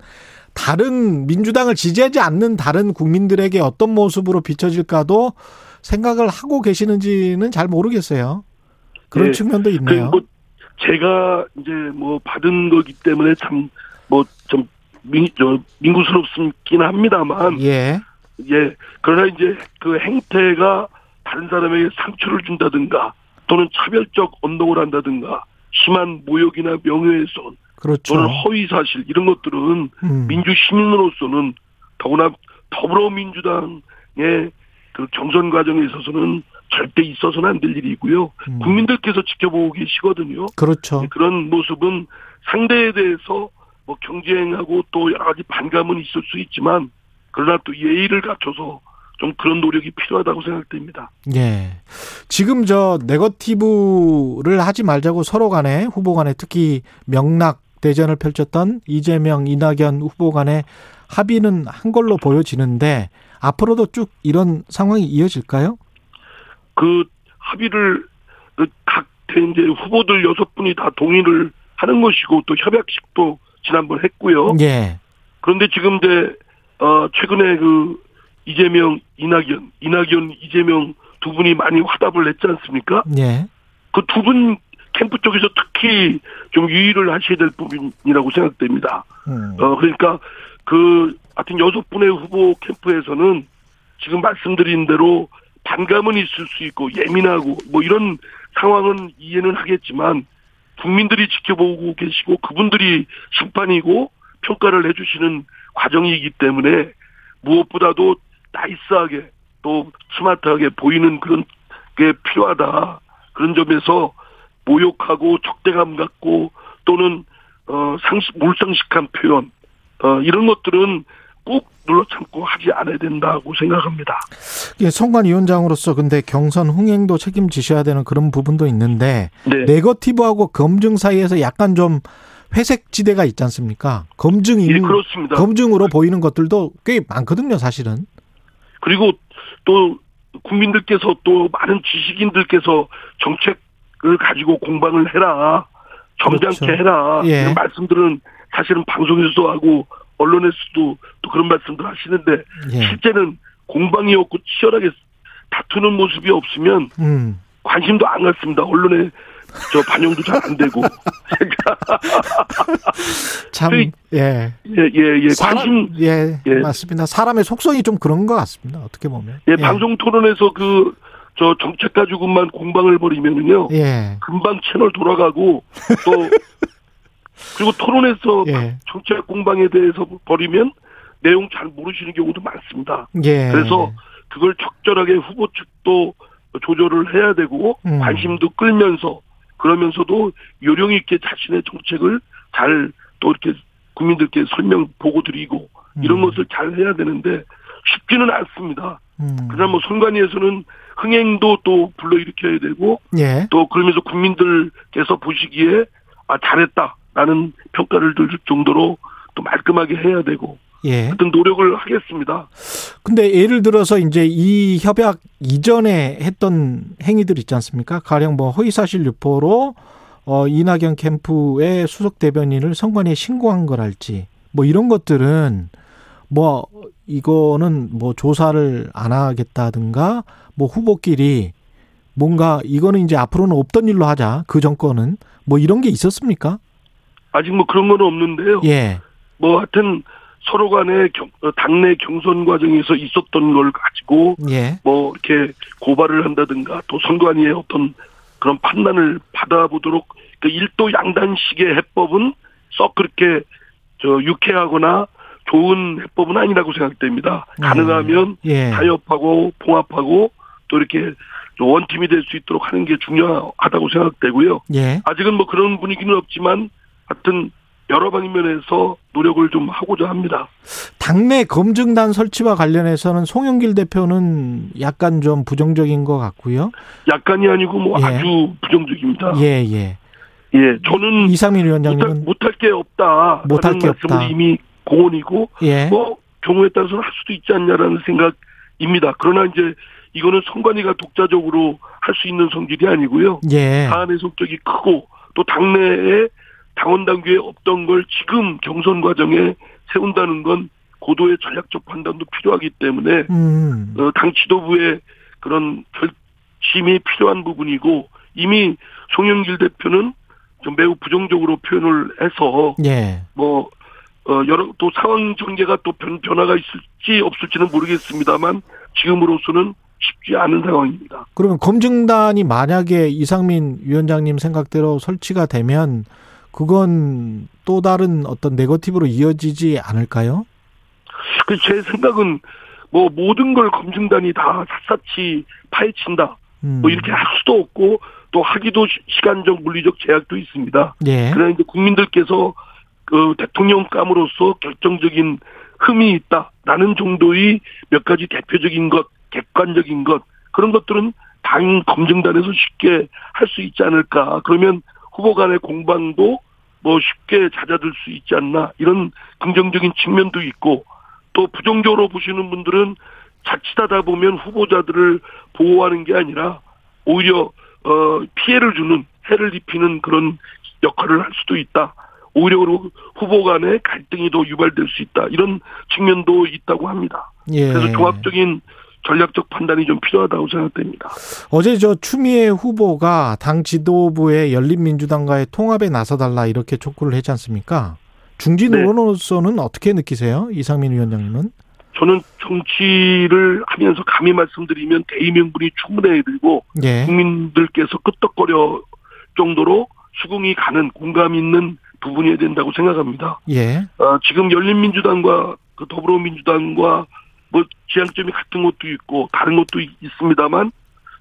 다른 민주당을 지지하지 않는 다른 국민들에게 어떤 모습으로 비춰질까도 생각을 하고 계시는지는 잘 모르겠어요. 그런 예. 측면도 그 있네요. 뭐 제가 이제 뭐 받은 거기 때문에 참 뭐좀 민, 저, 민구스럽긴 합니다만 예. 예 그러나 이제 그 행태가 다른 사람에게 상처를 준다든가 또는 차별적 언동을 한다든가 심한 모욕이나 명예훼손 그렇죠. 또는 허위 사실 이런 것들은 음. 민주 시민으로서는 더구나 더불어민주당의 그 경선 과정에 있어서는 절대 있어서는 안 될 일이고요. 음. 국민들께서 지켜보고 계시거든요. 그렇죠. 그런 모습은 상대에 대해서 뭐 경쟁하고 또 여러 가지 반감은 있을 수 있지만 그러나 또 예의를 갖춰서 좀 그런 노력이 필요하다고 생각됩니다. 예. 지금 저 네거티브를 하지 말자고 서로 간에 후보 간에 특히 명락 대전을 펼쳤던 이재명, 이낙연 후보 간의 합의는 한 걸로 보여지는데 앞으로도 쭉 이런 상황이 이어질까요? 그 합의를 그각 이제 후보들 여섯 분이 다 동의를 하는 것이고 또 협약식도 지난번 했고요. 예. 그런데 지금 이제 어 최근에 그 이재명, 이낙연, 이낙연, 이재명 두 분이 많이 화답을 냈지 않습니까? 예. 그 두 분 캠프 쪽에서 특히 좀 유의를 하셔야 될 부분이라고 생각됩니다. 음. 어 그러니까 그 하여튼 여섯 분의 후보 캠프에서는 지금 말씀드린 대로 반감은 있을 수 있고 예민하고 뭐 이런 상황은 이해는 하겠지만 국민들이 지켜보고 계시고 그분들이 심판이고 평가를 해주시는 과정이기 때문에 무엇보다도 나이스하게 또 스마트하게 보이는 그런 게 필요하다. 그런 점에서 모욕하고 적대감 갖고 또는 어 상식 몰상식한 표현 어 이런 것들은 꼭 눌러 참고 하지 않아야 된다고 생각합니다. 예, 선관위원장으로서 근데 경선 흥행도 책임지셔야 되는 그런 부분도 있는데 네. 네거티브하고 검증 사이에서 약간 좀 회색 지대가 있지 않습니까? 검증이 예, 그렇습니다. 검증으로 보이는 것들도 꽤 많거든요, 사실은. 그리고 또 국민들께서 또 많은 지식인들께서 정책을 가지고 공방을 해라. 점잖게 그렇죠. 해라. 예. 이런 말씀들은 사실은 방송에서도 하고 언론에서도 또 그런 말씀들 하시는데 예. 실제는 공방이 없고 치열하게 다투는 모습이 없으면 음. 관심도 안 갖습니다. 언론에 저 반영도 잘 안 되고. 참, 그- 예. 예, 예, 예. 사람- 관심, 예, 예. 맞습니다. 사람의 속성이 좀 그런 것 같습니다. 어떻게 보면. 예, 방송 토론에서 그, 저 정책 가지고만 공방을 벌이면은요. 예. 금방 채널 돌아가고 또 그리고 토론에서 예. 정책 공방에 대해서 벌이면 내용 잘 모르시는 경우도 많습니다. 예. 그래서 그걸 적절하게 후보 측도 조절을 해야 되고 음. 관심도 끌면서 그러면서도 요령 있게 자신의 정책을 잘 또 이렇게 국민들께 설명 보고 드리고 이런 음. 것을 잘 해야 되는데 쉽지는 않습니다. 음. 그러나 뭐 선관위에서는 흥행도 또 불러일으켜야 되고 예. 또 그러면서 국민들께서 보시기에 아 잘했다 라는 평가를 들 정도로 또 말끔하게 해야 되고 예. 하여튼 노력을 하겠습니다. 근데 예를 들어서 이제 이 협약 이전에 했던 행위들 있지 않습니까? 가령 뭐 허위사실 유포로 어 이낙연 캠프의 수석 대변인을 선관위에 신고한 거랄지 뭐 이런 것들은 뭐 이거는 뭐 조사를 안 하겠다든가 뭐 후보끼리 뭔가 이거는 이제 앞으로는 없던 일로 하자 그 정권은 뭐 이런 게 있었습니까? 아직 뭐 그런 건 없는데요. 예. 뭐 하여튼 서로 간에 경- 어, 당내 경선 과정에서 있었던 걸 가지고 예. 뭐 이렇게 고발을 한다든가 또 선관위의 어떤 그런 판단을 받아보도록 그 일도 양단식의 해법은 썩 그렇게 저 유쾌하거나 좋은 해법은 아니라고 생각됩니다. 네. 가능하면 예. 타협하고 봉합하고 또 이렇게 좀 원팀이 될 수 있도록 하는 게 중요하다고 생각되고요. 예. 아직은 뭐 그런 분위기는 없지만 하여튼 여러 방면에서 노력을 좀 하고자 합니다. 당내 검증단 설치와 관련해서는 송영길 대표는 약간 좀 부정적인 것 같고요. 약간이 아니고 뭐 예. 아주 부정적입니다. 예, 예. 예, 저는 이상민 위원장님은 못할 게 없다. 못할 게 없다. 이미 공언이고 예. 뭐 경우에 따라서는 할 수도 있지 않냐라는 생각입니다. 그러나 이제 이거는 선관위가 독자적으로 할 수 있는 성질이 아니고요. 예. 사안의 성격이 크고 또 당내에 당원 당규에 없던 걸 지금 경선 과정에 세운다는 건 고도의 전략적 판단도 필요하기 때문에 음. 어, 당 지도부의 그런 결심이 필요한 부분이고 이미 송영길 대표는 좀 매우 부정적으로 표현을 해서 예. 뭐 어, 여러 또 상황 전개가 또 변, 변화가 있을지 없을지는 모르겠습니다만 지금으로서는 쉽지 않은 상황입니다. 그러면 검증단이 만약에 이상민 위원장님 생각대로 설치가 되면 그건 또 다른 어떤 네거티브로 이어지지 않을까요? 그 제 생각은 뭐 모든 걸 검증단이 다 샅샅이 파헤친다. 음. 뭐 이렇게 할 수도 없고 또 하기도 시- 시간적 물리적 제약도 있습니다. 예. 그러나 이제 국민들께서 그 대통령감으로서 결정적인 흠이 있다라는 정도의 몇 가지 대표적인 것, 객관적인 것 그런 것들은 당 검증단에서 쉽게 할 수 있지 않을까. 그러면 후보 간의 공방도 뭐 쉽게 잦아들 수 있지 않나 이런 긍정적인 측면도 있고 또 부정적으로 보시는 분들은 자칫하다 보면 후보자들을 보호하는 게 아니라 오히려 어 피해를 주는 해를 입히는 그런 역할을 할 수도 있다. 오히려 후보 간의 갈등이 더 유발될 수 있다. 이런 측면도 있다고 합니다. 예. 그래서 종합적인 전략적 판단이 좀 필요하다고 생각됩니다. 어제 저 추미애 후보가 당 지도부의 열린민주당과의 통합에 나서달라 이렇게 촉구를 했지 않습니까? 중진 네. 의원으로서는 어떻게 느끼세요? 이상민 위원장님은? 저는 정치를 하면서 감히 말씀드리면 대의명분이 충분해야 되고 예. 국민들께서 끄떡거려 정도로 수긍이 가는 공감 있는 부분이어야 된다고 생각합니다. 예. 어, 지금 열린민주당과 그 더불어민주당과 뭐 지향점이 같은 것도 있고 다른 것도 있- 있습니다만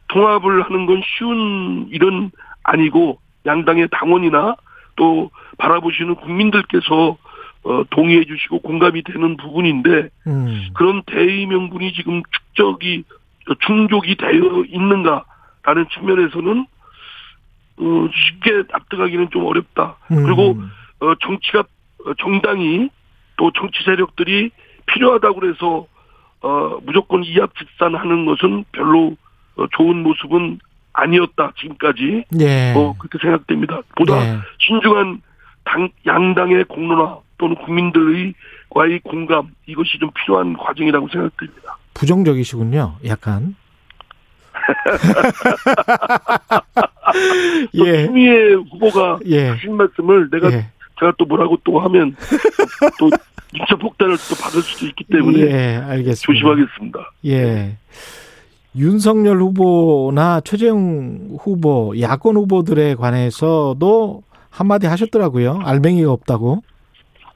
통합을 하는 건 쉬운 일은 아니고 양당의 당원이나 또 바라보시는 국민들께서 어, 동의해 주시고 공감이 되는 부분인데 음. 그런 대의 명분이 지금 축적이 충족이 되어 있는가라는 측면에서는 어, 쉽게 납득하기는 좀 어렵다. 음. 그리고 어, 정치가 어, 정당이 또 정치 세력들이 필요하다고 그래서 어, 무조건 이합 집산하는 것은 별로 어, 좋은 모습은 아니었다 지금까지 예. 어, 그렇게 생각됩니다. 보다 예. 신중한 당, 양당의 공론화 또는 국민들의 과의 공감 이것이 좀 필요한 과정이라고 생각됩니다. 부정적이시군요. 약간. 또 예. 추미애 후보가 예. 하신 말씀을 내가 예. 제가 또 뭐라고 또 하면 또 인차 폭탄을 또 받을 수도 있기 때문에 예, 알겠습니다. 조심하겠습니다. 예. 윤석열 후보나 최재형 후보, 야권 후보들에 관해서도 한마디 하셨더라고요. 알맹이가 없다고.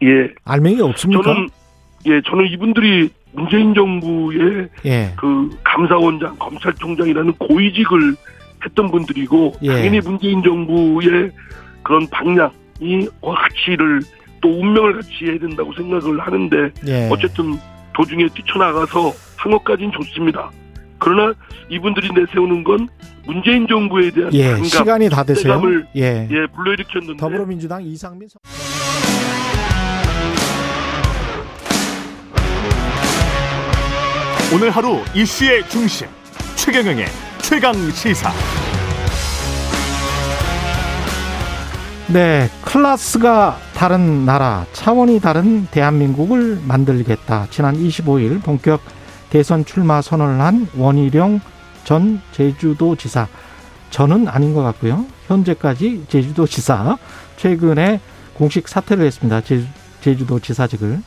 예, 알맹이가 없습니까? 저는 예 저는 이분들이 문재인 정부의 예. 그 감사원장, 검찰총장이라는 고위직을 했던 분들이고 예. 당연히 문재인 정부의 그런 방향이 가치를 또 운명을 같이 해야 된다고 생각을 하는데 예. 어쨌든 도중에 뛰쳐나가서 한 것까지는 좋습니다. 그러나 이분들이 내세우는 건 문재인 정부에 대한 예. 반감, 시간이 다 되세요. 예. 예, 불러일으켰는데 더불어민주당 이상민 선- 오늘 하루 이슈의 중심 최경영의 최강 시사. 네, 클래스가 다른 나라, 차원이 다른 대한민국을 만들겠다. 지난 25일 본격 대선 출마 선언을 한 원희룡 전 제주도지사. 저는 아닌 것 같고요. 현재까지 제주도지사 최근에 공식 사퇴를 했습니다. 제주, 제주도지사직을.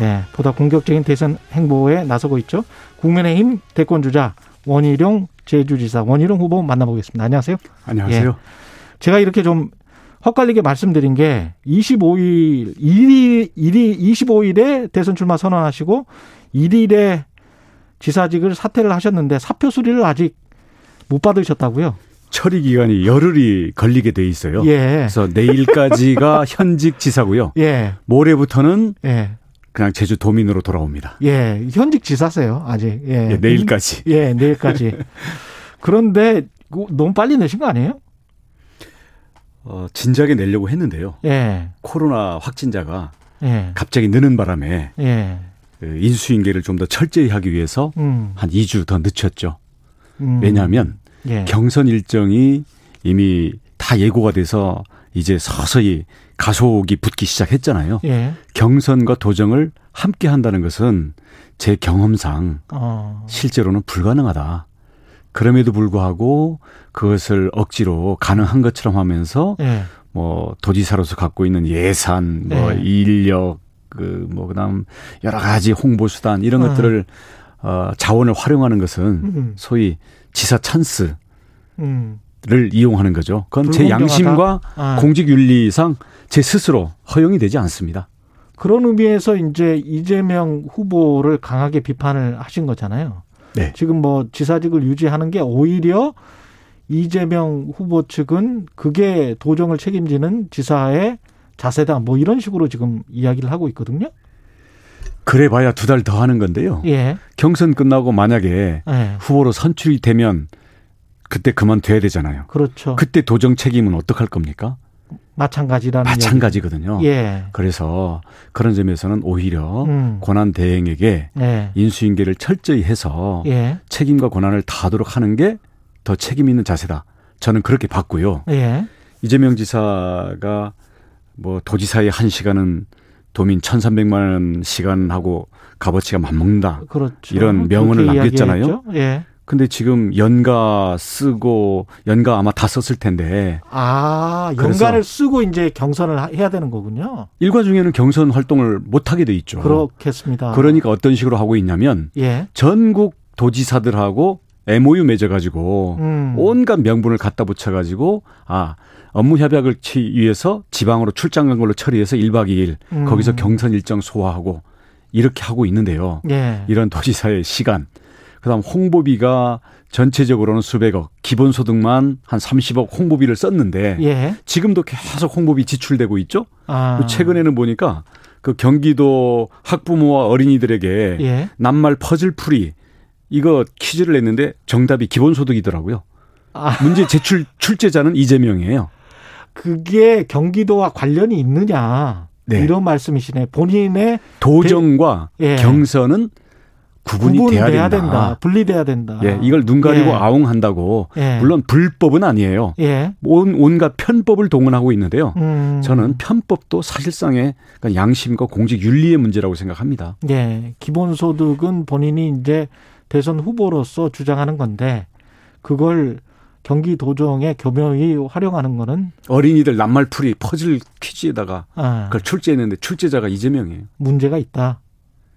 예, 보다 공격적인 대선 행보에 나서고 있죠. 국민의힘 대권주자 원희룡 제주지사 원희룡 후보 만나보겠습니다. 안녕하세요. 안녕하세요. 제가 이렇게 좀 헛갈리게 말씀드린 게 25일 1일 1일 25일에 대선 출마 선언하시고 1일에 지사직을 사퇴를 하셨는데 사표 수리를 아직 못 받으셨다고요? 처리 기간이 열흘이 걸리게 돼 있어요. 예. 그래서 내일까지가 현직 지사고요. 예. 모레부터는 예. 그냥 제주 도민으로 돌아옵니다. 예. 현직 지사세요, 아직. 예. 예, 내일까지. 예, 내일까지. 그런데 이거 너무 빨리 내신 거 아니에요? 어, 진작에 내려고 했는데요. 예. 코로나 확진자가 예. 갑자기 느는 바람에 예. 그 인수인계를 좀 더 철저히 하기 위해서 음. 한 2주 더 늦췄죠. 음. 왜냐하면 예. 경선 일정이 이미 다 예고가 돼서 이제 서서히 가속이 붙기 시작했잖아요. 예. 경선과 도정을 함께 한다는 것은 제 경험상 어. 실제로는 불가능하다. 그럼에도 불구하고 그것을 억지로 가능한 것처럼 하면서 예. 뭐 도지사로서 갖고 있는 예산, 뭐 네. 인력, 그 뭐 그다음 여러 가지 홍보 수단 이런 음. 것들을 어 자원을 활용하는 것은 음. 소위 지사 찬스를 음. 이용하는 거죠. 그건 제 불공정하다? 양심과 아. 공직 윤리상 제 스스로 허용이 되지 않습니다. 그런 의미에서 이제 이재명 후보를 강하게 비판을 하신 거잖아요. 네. 지금 뭐 지사직을 유지하는 게 오히려 이재명 후보 측은 그게 도정을 책임지는 지사의 자세다. 뭐 이런 식으로 지금 이야기를 하고 있거든요. 그래 봐야 두 달 더 하는 건데요. 예. 경선 끝나고 만약에 예. 후보로 선출이 되면 그때 그만둬야 되잖아요. 그렇죠. 그때 도정 책임은 어떡할 겁니까? 마찬가지라는 마찬가지거든요. 예. 그래서 그런 점에서는 오히려 음. 권한 대행에게 예. 인수인계를 철저히 해서 예. 책임과 권한을 다하도록 하는 게 더 책임 있는 자세다. 저는 그렇게 봤고요. 예. 이재명 지사가 뭐 도지사의 한 시간은 도민 1,300만 원 시간하고 값어치가 맞먹는다. 그렇죠. 이런 명언을 남겼잖아요. 예. 근데 지금 연가 쓰고 연가 아마 다 썼을 텐데 아, 연가를 쓰고 이제 경선을 하- 해야 되는 거군요. 일과 중에는 경선 활동을 못 하게 돼 있죠. 그렇겠습니다. 그러니까 어떤 식으로 하고 있냐면 예. 전국 도지사들하고 MOU 맺어가지고 음. 온갖 명분을 갖다 붙여가지고 아 업무 협약을 치 위해서 지방으로 출장 간 걸로 처리해서 1박 2일 음. 거기서 경선 일정 소화하고 이렇게 하고 있는데요. 예. 이런 도지사의 시간, 그다음 홍보비가 전체적으로는 수백억, 기본소득만 한 30억 홍보비를 썼는데 예. 지금도 계속 홍보비 지출되고 있죠. 아. 최근에는 보니까 그 경기도 학부모와 어린이들에게 예. 낱말 퍼즐 풀이 이거 퀴즈를 냈는데 정답이 기본소득이더라고요. 아. 문제 제출 출제자는 이재명이에요. 그게 경기도와 관련이 있느냐. 네. 이런 말씀이시네. 본인의 도정과 예. 경선은 구분이 돼야, 구분돼야 된다. 된다. 분리돼야 된다. 예, 이걸 눈 가리고 예. 아웅한다고 예. 물론 불법은 아니에요. 예. 온 온갖 편법을 동원하고 있는데요. 음. 저는 편법도 사실상의 그러니까 양심과 공직 윤리의 문제라고 생각합니다. 예. 기본소득은 본인이 이제 대선 후보로서 주장하는 건데 그걸 경기 도정에 교묘히 활용하는 거는 어린이들 낱말풀이 퍼즐 퀴즈에다가 아, 그걸 출제했는데 출제자가 이재명이에요. 문제가 있다.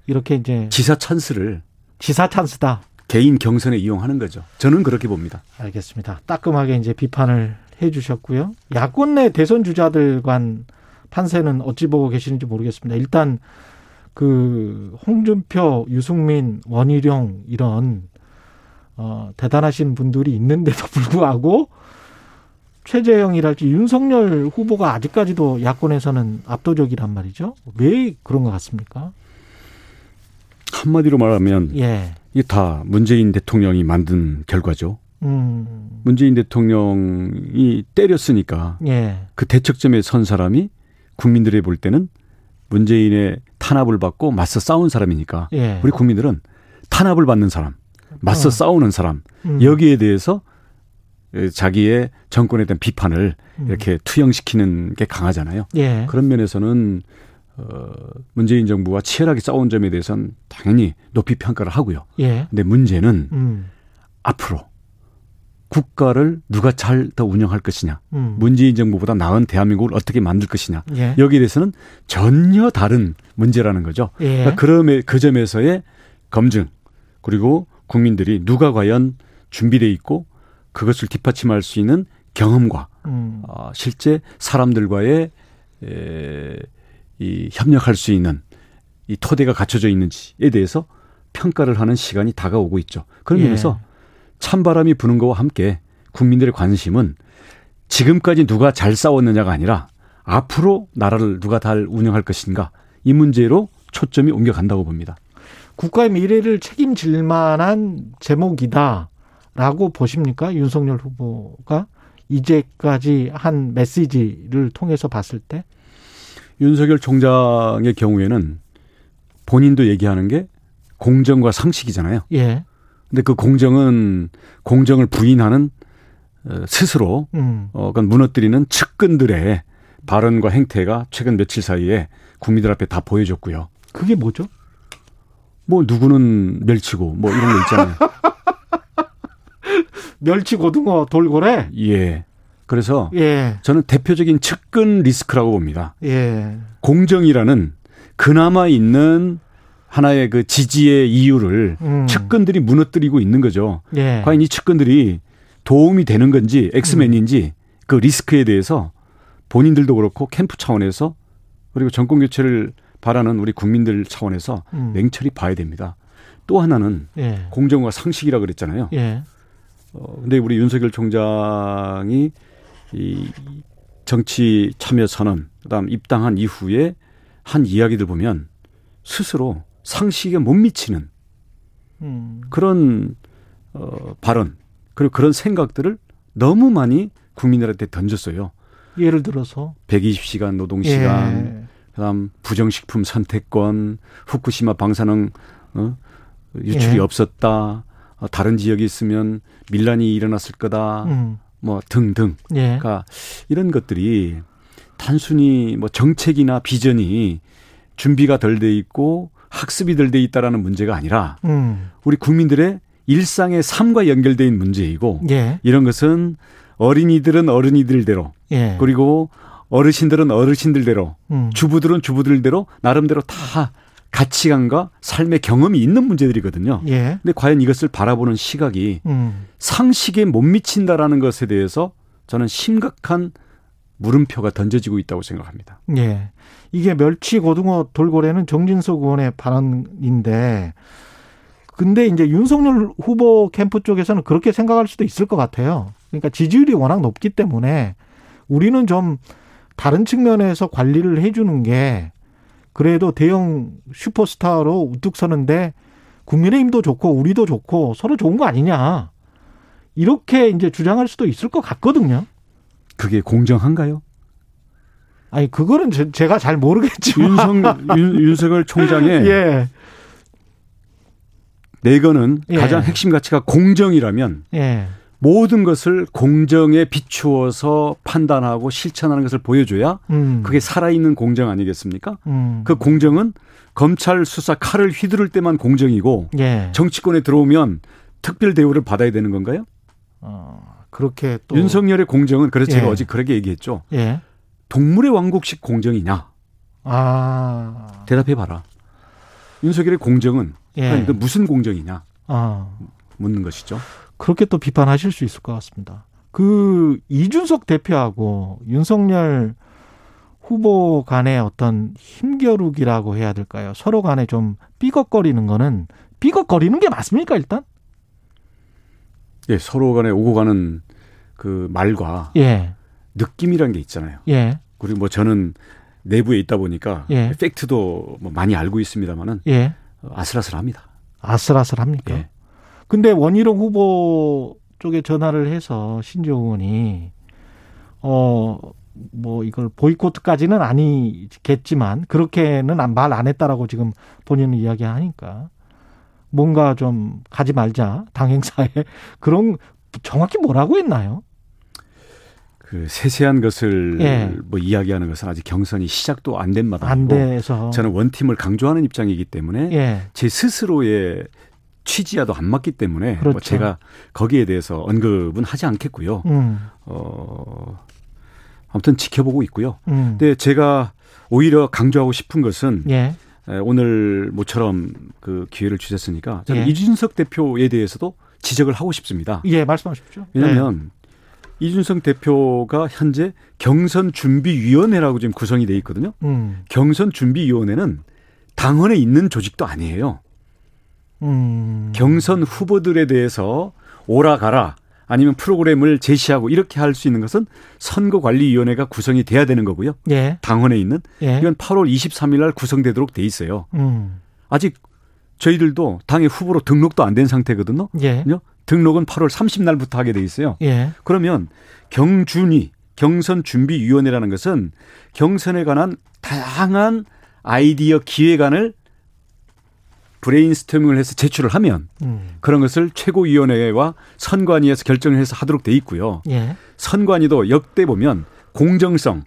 이렇게 이제 지사 찬스를 지사 찬스다. 개인 경선에 이용하는 거죠. 저는 그렇게 봅니다. 알겠습니다. 따끔하게 이제 비판을 해 주셨고요. 야권 내 대선 주자들 간 판세는 어찌 보고 계시는지 모르겠습니다. 일단 그 홍준표, 유승민, 원희룡 이런 어 대단하신 분들이 있는데도 불구하고 최재형이랄지 윤석열 후보가 아직까지도 야권에서는 압도적이란 말이죠. 왜 그런 것 같습니까? 한마디로 말하면 예. 이게 다 문재인 대통령이 만든 결과죠. 음. 문재인 대통령이 때렸으니까 예. 그 대척점에 선 사람이 국민들이 볼 때는 문재인의 탄압을 받고 맞서 싸운 사람이니까 예. 우리 국민들은 탄압을 받는 사람, 맞서 어. 싸우는 사람 음. 여기에 대해서 자기의 정권에 대한 비판을 음. 이렇게 투영시키는 게 강하잖아요. 예. 그런 면에서는 어 문재인 정부와 치열하게 싸운 점에 대해서는 당연히 높이 평가를 하고요. 예. 근데 문제는 음. 앞으로 국가를 누가 잘 더 운영할 것이냐, 음. 문재인 정부보다 나은 대한민국을 어떻게 만들 것이냐, 예. 여기에 대해서는 전혀 다른 문제라는 거죠. 예. 그러니까 그럼에 그 점에서의 검증 그리고 국민들이 누가 과연 준비돼 있고 그것을 뒷받침할 수 있는 경험과 음. 어, 실제 사람들과의 에, 이 협력할 수 있는 이 토대가 갖춰져 있는지에 대해서 평가를 하는 시간이 다가오고 있죠. 그런 예. 면에서 찬바람이 부는 것과 함께 국민들의 관심은 지금까지 누가 잘 싸웠느냐가 아니라 앞으로 나라를 누가 잘 운영할 것인가 이 문제로 초점이 옮겨간다고 봅니다. 국가의 미래를 책임질 만한 제목이다라고 보십니까? 윤석열 후보가 이제까지 한 메시지를 통해서 봤을 때? 윤석열 총장의 경우에는 본인도 얘기하는 게 공정과 상식이잖아요. 예. 근데 그 공정은 공정을 부인하는 어, 스스로 음. 어, 그건 무너뜨리는 측근들의 발언과 행태가 최근 며칠 사이에 국민들 앞에 다 보여줬고요. 그게 뭐죠? 뭐 누구는 멸치고 뭐 이런 거 있잖아요. 멸치 고등어 돌고래? 예. 그래서 예. 저는 대표적인 측근 리스크라고 봅니다. 예. 공정이라는 그나마 있는 하나의 그 지지의 이유를 음. 측근들이 무너뜨리고 있는 거죠. 예. 과연 이 측근들이 도움이 되는 건지 엑스맨인지 그 리스크에 대해서 본인들도 그렇고 캠프 차원에서 그리고 정권 교체를 바라는 우리 국민들 차원에서 음. 냉철히 봐야 됩니다. 또 하나는 예. 공정과 상식이라 그랬잖아요. 예. 어, 근데 우리 윤석열 총장이 이 정치 참여 선언, 그다음 입당한 이후에 한 이야기들 보면 스스로 상식에 못 미치는 음. 그런 어, 발언 그리고 그런 생각들을 너무 많이 국민들한테 던졌어요. 예를 들어서 120시간 노동 시간, 예. 그다음 부정식품 선택권, 후쿠시마 방사능 어? 유출이 예. 없었다. 어, 다른 지역이 있으면 밀란이 일어났을 거다. 음. 뭐 등등. 예. 그러니까 이런 것들이 단순히 뭐 정책이나 비전이 준비가 덜 돼 있고 학습이 덜 돼 있다라는 문제가 아니라 음. 우리 국민들의 일상의 삶과 연결돼 있는 문제이고 예. 이런 것은 어린이들은 어린이들대로 예. 그리고 어르신들은 어르신들대로 음. 주부들은 주부들대로 나름대로 다 가치관과 삶의 경험이 있는 문제들이거든요. 예. 근데 과연 이것을 바라보는 시각이 음. 상식에 못 미친다라는 것에 대해서 저는 심각한 물음표가 던져지고 있다고 생각합니다. 예. 이게 멸치 고등어 돌고래는 정진석 의원의 발언인데 근데 이제 윤석열 후보 캠프 쪽에서는 그렇게 생각할 수도 있을 것 같아요. 그러니까 지지율이 워낙 높기 때문에 우리는 좀 다른 측면에서 관리를 해주는 게 그래도 대형 슈퍼스타로 우뚝 서는데 국민의힘도 좋고 우리도 좋고 서로 좋은 거 아니냐. 이렇게 이제 주장할 수도 있을 것 같거든요. 그게 공정한가요? 아니, 그거는 제- 제가 잘 모르겠지만. 윤석, 윤, 윤석열 총장의 예, 내거는 예. 가장 핵심 가치가 공정이라면 예. 모든 것을 공정에 비추어서 판단하고 실천하는 것을 보여줘야 음. 그게 살아있는 공정 아니겠습니까? 음. 그 공정은 검찰 수사 칼을 휘두를 때만 공정이고 예. 정치권에 들어오면 특별 대우를 받아야 되는 건가요? 어, 그렇게 또 윤석열의 공정은 그래서 제가 예. 어제 그렇게 얘기했죠. 예. 동물의 왕국식 공정이냐? 아. 대답해 봐라. 윤석열의 공정은 예. 아니, 그 무슨 공정이냐? 아. 묻는 것이죠. 그렇게 또 비판하실 수 있을 것 같습니다. 그 이준석 대표하고 윤석열 후보 간의 어떤 힘겨루기라고 해야 될까요? 서로 간에 좀 삐걱거리는 거는 삐걱거리는 게 맞습니까, 일단? 예, 서로 간에 오고 가는 그 말과 예. 느낌이란 게 있잖아요. 예. 그리고 뭐 저는 내부에 있다 보니까 예. 팩트도 뭐 많이 알고 있습니다만은 예. 아슬아슬합니다. 아슬아슬합니까? 예. 근데 원희룡 후보 쪽에 전화를 해서 신조 의원이 어 뭐 이걸 보이콧까지는 아니겠지만 그렇게는 말 안 했다라고 지금 본인은 이야기하니까 뭔가 좀 가지 말자 당 행사에 그런 정확히 뭐라고 했나요? 그 세세한 것을 예. 뭐 이야기하는 것은 아직 경선이 시작도 안된안 마당이고 돼서 저는 원팀을 강조하는 입장이기 때문에 예. 제 스스로의 취지와도 안 맞기 때문에 그렇죠. 뭐 제가 거기에 대해서 언급은 하지 않겠고요. 음. 어 아무튼 지켜보고 있고요. 음. 근데 제가 오히려 강조하고 싶은 것은 예. 에, 오늘 모처럼 그 기회를 주셨으니까 저는 예. 이준석 대표에 대해서도 지적을 하고 싶습니다. 예, 말씀하십시오. 왜냐하면 이준석 대표가 현재 경선 준비위원회라고 지금 구성이 돼 있거든요. 음. 경선 준비위원회는 당원에 있는 조직도 아니에요. 음. 경선 후보들에 대해서 오라가라 아니면 프로그램을 제시하고 이렇게 할 수 있는 것은 선거관리위원회가 구성이 돼야 되는 거고요. 예. 당원에 있는 예. 이건 8월 23일 날 구성되도록 돼 있어요. 음. 아직 저희들도 당의 후보로 등록도 안 된 상태거든요. 예. 등록은 8월 30날부터 하게 돼 있어요. 예. 그러면 경준위 경선 준비위원회라는 것은 경선에 관한 다양한 아이디어 기획안을 브레인스토밍을 해서 제출을 하면 음. 그런 것을 최고위원회와 선관위에서 결정을 해서 하도록 돼 있고요. 예. 선관위도 역대 보면 공정성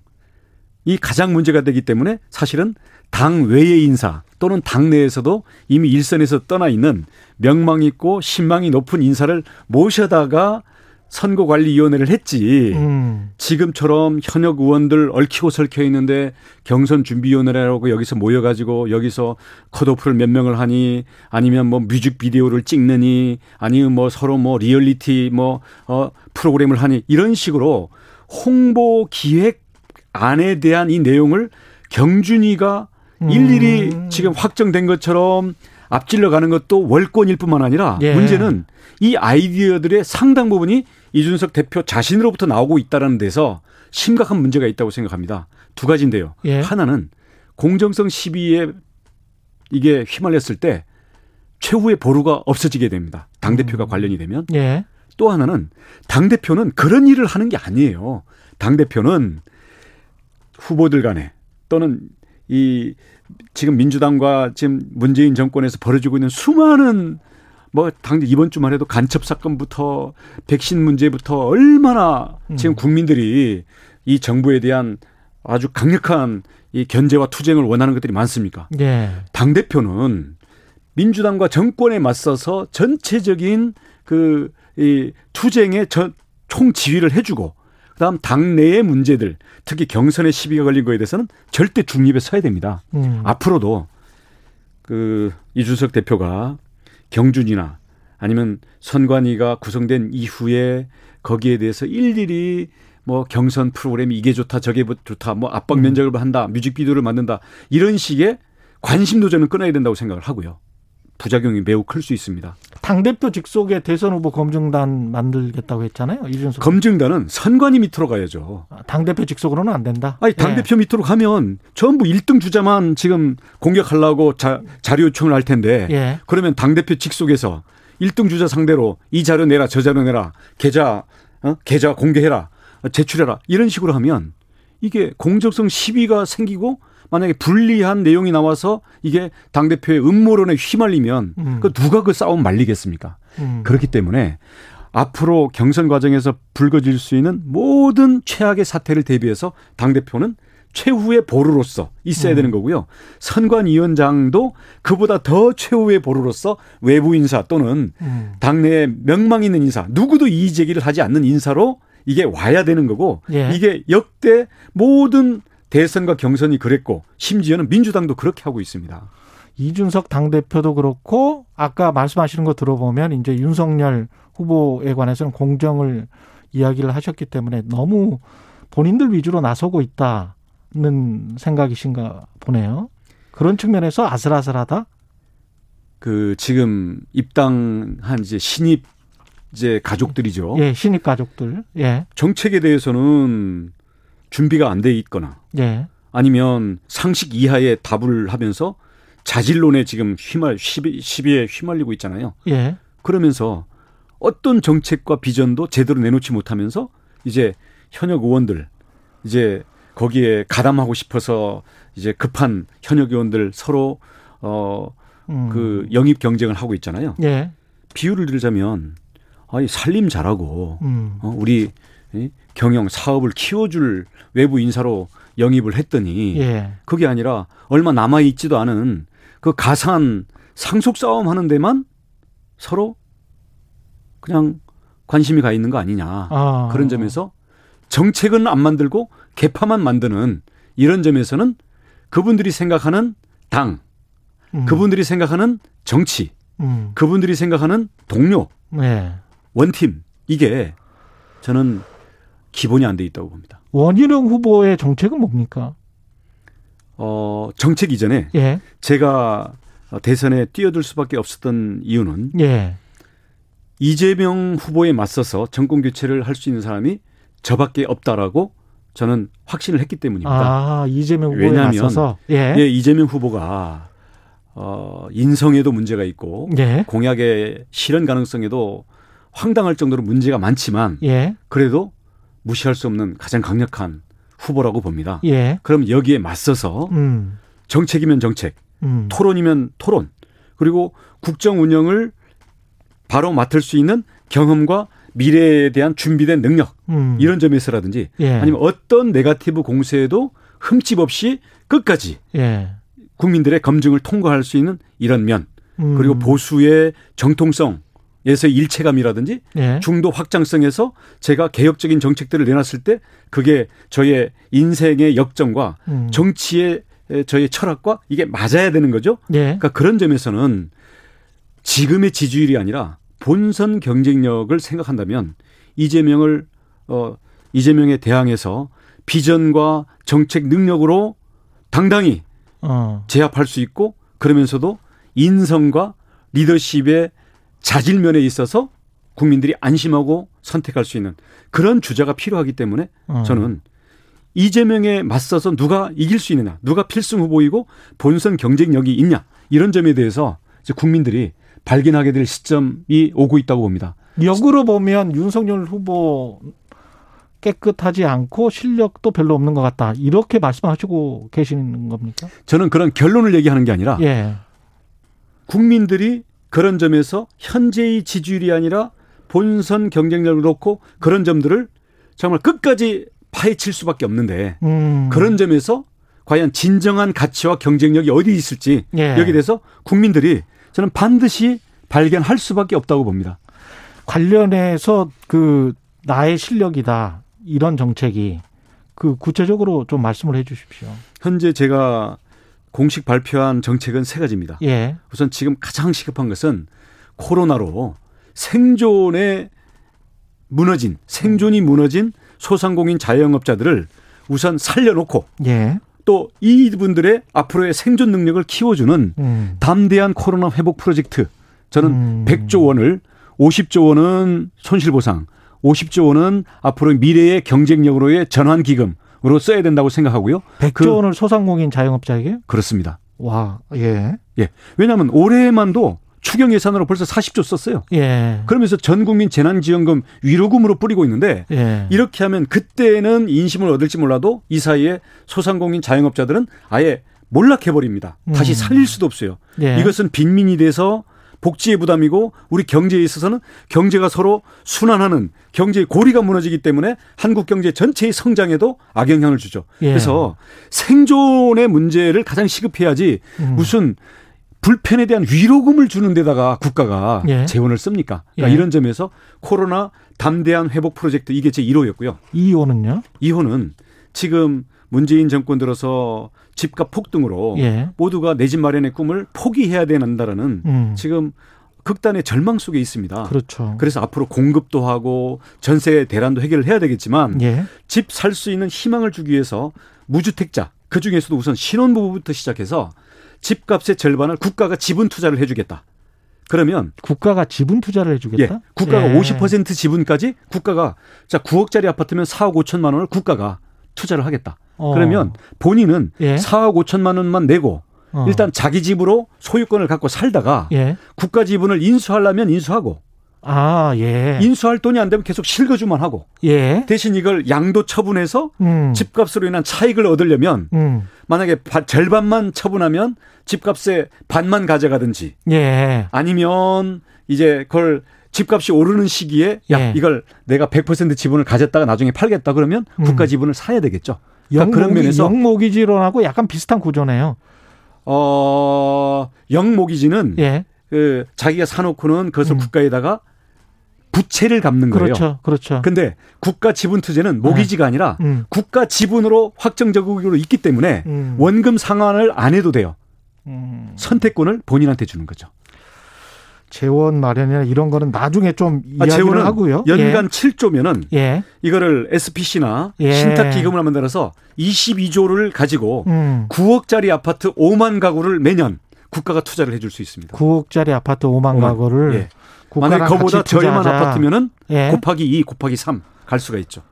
이 가장 문제가 되기 때문에 사실은 당 외의 인사 또는 당 내에서도 이미 일선에서 떠나 있는 명망 있고 신망이 높은 인사를 모셔다가 선거관리위원회를 했지. 음. 지금처럼 현역 의원들 얽히고 설켜 있는데 경선 준비위원회라고 여기서 모여가지고 여기서 컷오프를 몇 명을 하니 아니면 뭐 뮤직비디오를 찍느니 아니면 뭐 서로 뭐 리얼리티 뭐 어, 프로그램을 하니 이런 식으로 홍보 기획 안에 대한 이 내용을 경준이가 음. 일일이 지금 확정된 것처럼 앞질러 가는 것도 월권일 뿐만 아니라 예. 문제는 이 아이디어들의 상당 부분이 이준석 대표 자신으로부터 나오고 있다는 데서 심각한 문제가 있다고 생각합니다. 두 가지인데요. 예. 하나는 공정성 시비에 이게 휘말렸을 때 최후의 보루가 없어지게 됩니다. 당대표가 음. 관련이 되면. 예. 또 하나는 당대표는 그런 일을 하는 게 아니에요. 당대표는 후보들 간에 또는 이 지금 민주당과 지금 문재인 정권에서 벌어지고 있는 수많은 뭐당 이번 주만 해도 간첩 사건부터 백신 문제부터 얼마나 지금 음. 국민들이 이 정부에 대한 아주 강력한 이 견제와 투쟁을 원하는 것들이 많습니까? 예. 당 대표는 민주당과 정권에 맞서서 전체적인 그 이 투쟁의 저- 총지휘를 해주고 그다음 당내의 문제들 특히 경선에 시비가 걸린 거에 대해서는 절대 중립에 서야 됩니다. 음. 앞으로도 그 이준석 대표가 경준이나 아니면 선관위가 구성된 이후에 거기에 대해서 일일이 뭐 경선 프로그램이 이게 좋다 저게 좋다 뭐 압박 면접을 한다 뮤직비디오를 만든다 이런 식의 관심도 저는 끊어야 된다고 생각을 하고요. 부작용이 매우 클 수 있습니다. 당대표 직속의 대선 후보 검증단 만들겠다고 했잖아요. 이준석. 검증단은 선관위 밑으로 가야죠. 당대표 직속으로는 안 된다. 아니 당대표 밑으로 가면 전부 1등 주자만 지금 공격하려고 자, 자료 요청을 할 텐데 예. 예. 그러면 당대표 직속에서 1등 주자 상대로 이 자료 내라 저 자료 내라 계좌 어? 계좌 공개해라 제출해라 이런 식으로 하면 이게 공정성 시비가 생기고 만약에 불리한 내용이 나와서 이게 당 대표의 음모론에 휘말리면 음. 그 누가 그 싸움 말리겠습니까? 음. 그렇기 때문에 앞으로 경선 과정에서 불거질 수 있는 모든 최악의 사태를 대비해서 당 대표는 최후의 보루로서 있어야 음. 되는 거고요. 선관위원장도 그보다 더 최후의 보루로서 외부 인사 또는 음. 당내에 명망 있는 인사, 누구도 이의 제기를 하지 않는 인사로 이게 와야 되는 거고 예. 이게 역대 모든 대선과 경선이 그랬고 심지어는 민주당도 그렇게 하고 있습니다. 이준석 당대표도 그렇고 아까 말씀하시는 거 들어보면 이제 윤석열 후보에 관해서는 공정을 이야기를 하셨기 때문에 너무 본인들 위주로 나서고 있다는 생각이신가 보네요. 그런 측면에서 아슬아슬하다? 그 지금 입당한 이제 신입 이제 가족들이죠. 예, 신입 가족들. 예, 정책에 대해서는 준비가 안 돼 있거나 예. 아니면 상식 이하의 답을 하면서 자질론에 지금 휘말 시비, 시비에 휘말리고 있잖아요. 예. 그러면서 어떤 정책과 비전도 제대로 내놓지 못하면서 이제 현역 의원들 이제 거기에 가담하고 싶어서 이제 급한 현역 의원들 서로 어 음. 그 영입 경쟁을 하고 있잖아요. 예. 비유를 들자면 아니 살림 잘하고 음. 어, 우리 이 경영 사업을 키워줄 외부 인사로 영입을 했더니 예. 그게 아니라 얼마 남아 있지도 않은 그 가산 상속 싸움 하는 데만 서로 그냥 관심이 가 있는 거 아니냐 아. 그런 점에서 정책은 안 만들고 개파만 만드는 이런 점에서는 그분들이 생각하는 당, 음. 그분들이 생각하는 정치, 음. 그분들이 생각하는 동료, 예. 원팀 이게 저는 기본이 안 돼 있다고 봅니다. 원희룡 후보의 정책은 뭡니까? 어, 정책 이전에 예. 제가 대선에 뛰어들 수밖에 없었던 이유는 예. 이재명 후보에 맞서서 정권 교체를 할 수 있는 사람이 저밖에 없다라고 저는 확신을 했기 때문입니다. 아, 이재명 후보에 왜냐하면 맞서서 예. 예, 이재명 후보가 어, 인성에도 문제가 있고 예. 공약의 실현 가능성에도 황당할 정도로 문제가 많지만 예. 그래도 무시할 수 없는 가장 강력한 후보라고 봅니다. 예. 그럼 여기에 맞서서 음. 정책이면 정책, 음. 토론이면 토론, 그리고 국정 운영을 바로 맡을 수 있는 경험과 미래에 대한 준비된 능력 음. 이런 점에서라든지 예. 아니면 어떤 네가티브 공세에도 흠집 없이 끝까지 예. 국민들의 검증을 통과할 수 있는 이런 면 음. 그리고 보수의 정통성 에서 일체감이라든지 예. 중도 확장성에서 제가 개혁적인 정책들을 내놨을 때 그게 저의 인생의 역정과 음. 정치의 저의 철학과 이게 맞아야 되는 거죠. 예. 그러니까 그런 점에서는 지금의 지지율이 아니라 본선 경쟁력을 생각한다면 이재명을 어 이재명에 대항해서 비전과 정책 능력으로 당당히 어. 제압할 수 있고 그러면서도 인성과 리더십의 자질면에 있어서 국민들이 안심하고 선택할 수 있는 그런 주자가 필요하기 때문에 어. 저는 이재명에 맞서서 누가 이길 수 있느냐, 누가 필승 후보이고 본선 경쟁력이 있냐 이런 점에 대해서 이제 국민들이 발견하게 될 시점이 오고 있다고 봅니다. 역으로 보면 윤석열 후보 깨끗하지 않고 실력도 별로 없는 것 같다. 이렇게 말씀하시고 계시는 겁니까? 저는 그런 결론을 얘기하는 게 아니라 예. 국민들이 그런 점에서 현재의 지지율이 아니라 본선 경쟁력을 놓고 그런 점들을 정말 끝까지 파헤칠 수밖에 없는데 음. 그런 점에서 과연 진정한 가치와 경쟁력이 어디 있을지 예. 여기에 대해서 국민들이 저는 반드시 발견할 수밖에 없다고 봅니다. 관련해서 그 나의 실력이다. 이런 정책이 그 구체적으로 좀 말씀을 해 주십시오. 현재 제가 공식 발표한 정책은 세 가지입니다. 예. 우선 지금 가장 시급한 것은 코로나로 생존에 무너진 생존이 무너진 소상공인 자영업자들을 우선 살려놓고 예. 또 이분들의 앞으로의 생존 능력을 키워주는 음. 담대한 코로나 회복 프로젝트 저는 음. 100조 원을 50조 원은 손실보상 50조 원은 앞으로 미래의 경쟁력으로의 전환기금 으로 써야 된다고 생각하고요. 100조 그- 원을 소상공인 자영업자에게? 그렇습니다. 와, 예. 예. 왜냐하면 올해만도 추경 예산으로 벌써 40조 썼어요. 예. 그러면서 전 국민 재난지원금 위로금으로 뿌리고 있는데 예. 이렇게 하면 그때는 인심을 얻을지 몰라도 이 사이에 소상공인 자영업자들은 아예 몰락해버립니다. 다시 음. 살릴 수도 없어요. 예. 이것은 빈민이 돼서 복지의 부담이고 우리 경제에 있어서는 경제가 서로 순환하는 경제의 고리가 무너지기 때문에 한국 경제 전체의 성장에도 악영향을 주죠. 예. 그래서 생존의 문제를 가장 시급해야지 음. 무슨 불편에 대한 위로금을 주는 데다가 국가가 예. 재원을 씁니까? 그러니까 예. 이런 점에서 코로나 담대한 회복 프로젝트 이게 제 1호였고요. 이호는요? 2호는 지금 문재인 정권 들어서 집값 폭등으로 예. 모두가 내 집 마련의 꿈을 포기해야 된다라는 음. 지금 극단의 절망 속에 있습니다. 그렇죠. 그래서 앞으로 공급도 하고 전세 대란도 해결을 해야 되겠지만 예. 집살 수 있는 희망을 주기 위해서 무주택자 그 중에서도 우선 신혼부부부터 시작해서 집값의 절반을 국가가 지분 투자를 해주겠다. 그러면 국가가 지분 투자를 해주겠다. 예, 국가가 예. 50% 지분까지 국가가 자 9억짜리 아파트면 4억 5천만 원을 국가가 투자를 하겠다. 어. 그러면 본인은 예. 4억 5천만 원만 내고 어. 일단 자기 집으로 소유권을 갖고 살다가 예. 국가 지분을 인수하려면 인수하고 아, 예. 인수할 돈이 안 되면 계속 실거주만 하고 예. 대신 이걸 양도 처분해서 음. 집값으로 인한 차익을 얻으려면 음. 만약에 바- 절반만 처분하면 집값의 반만 가져가든지 예. 아니면 이제 그걸 집값이 오르는 시기에 야 예. 이걸 내가 100% 지분을 가졌다가 나중에 팔겠다 그러면 음. 국가 지분을 사야 되겠죠. 그러니까 그런 영모기, 면에서 영모기지론하고 약간 비슷한 구조네요. 어 영모기지는 예. 그 자기가 사놓고는 그것을 음. 국가에다가 부채를 갚는 거예요. 그렇죠. 그렇죠. 근데 국가 지분 투자는 모기지가 아니라 음. 국가 지분으로 확정적으로 있기 때문에 음. 원금 상환을 안 해도 돼요. 음. 선택권을 본인한테 주는 거죠. 재원 마련이나 이런 거는 나중에 좀 아, 이야기를 하고요. 연간 7조면은 예. 이거를 SPC나 예. 신탁 기금을 만들어서 22조를 가지고 음. 9억짜리 아파트 5만 가구를 매년 국가가 투자를 해줄 수 있습니다. 9억짜리 아파트 5만, 5만. 가구를 예. 만약에 그보다 저렴한. 아파트면은 예. 곱하기 2, 곱하기 3 갈 수가 있죠.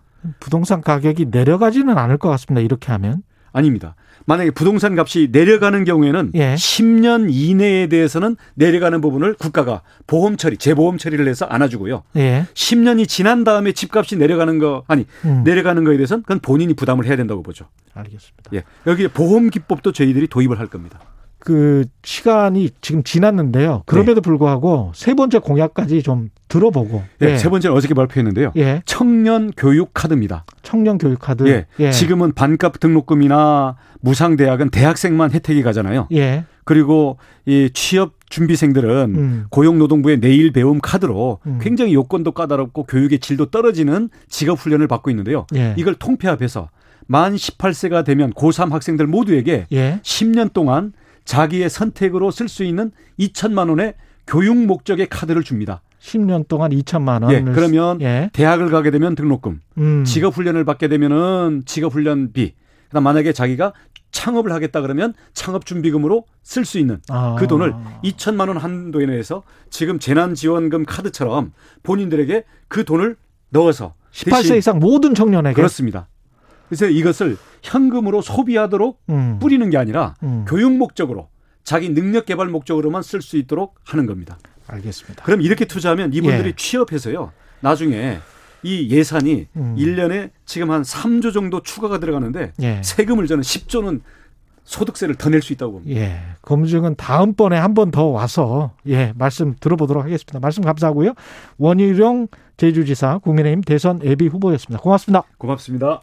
부동산 가격이 내려가지는 않을 것 같습니다. 이렇게 하면. 아닙니다. 만약에 부동산 값이 내려가는 경우에는 예. 10년 이내에 대해서는 내려가는 부분을 국가가 보험 처리, 재보험 처리를 해서 안아주고요. 예. 10년이 지난 다음에 집값이 내려가는 거 아니 음. 내려가는 거에 대해서는 그건 본인이 부담을 해야 된다고 보죠. 알겠습니다. 예. 여기에 보험 기법도 저희들이 도입을 할 겁니다. 그 시간이 지금 지났는데요. 그럼에도 불구하고 세 번째 공약까지 좀 들어보고. 예. 세 번째는 어저께 발표했는데요. 예. 청년 교육 카드입니다. 청년 교육 카드. 예. 지금은 반값 등록금이나 무상 대학은 대학생만 혜택이 가잖아요. 예. 그리고 이 취업 준비생들은 음. 고용노동부의 내일 배움 카드로 음. 굉장히 요건도 까다롭고 교육의 질도 떨어지는 직업 훈련을 받고 있는데요. 예. 이걸 통폐합해서 만 18세가 되면 고3 학생들 모두에게 예. 10년 동안 자기의 선택으로 쓸 수 있는 2천만 원의 교육 목적의 카드를 줍니다. 10년 동안 2천만 원. 예, 그러면 예. 대학을 가게 되면 등록금, 음. 직업 훈련을 받게 되면은 직업 훈련비. 그다음 만약에 자기가 창업을 하겠다 그러면 창업 준비금으로 쓸 수 있는 아. 그 돈을 2천만 원 한도에 내에서 지금 재난 지원금 카드처럼 본인들에게 그 돈을 넣어서 18세 대신 이상 모든 청년에게 그렇습니다. 그래서 이것을 현금으로 소비하도록 음. 뿌리는 게 아니라 음. 교육 목적으로 자기 능력 개발 목적으로만 쓸 수 있도록 하는 겁니다. 알겠습니다. 그럼 이렇게 투자하면 이분들이 예. 취업해서요. 나중에 이 예산이 음. 일 1년에 지금 한 3조 정도 추가가 들어가는데 예. 세금을 저는 10조는 소득세를 더 낼 수 있다고 봅니다. 예. 검증은 다음번에 한 번 더 와서 예, 말씀 들어보도록 하겠습니다. 말씀 감사하고요. 원희룡 제주지사 국민의힘 대선 예비 후보였습니다. 고맙습니다. 고맙습니다.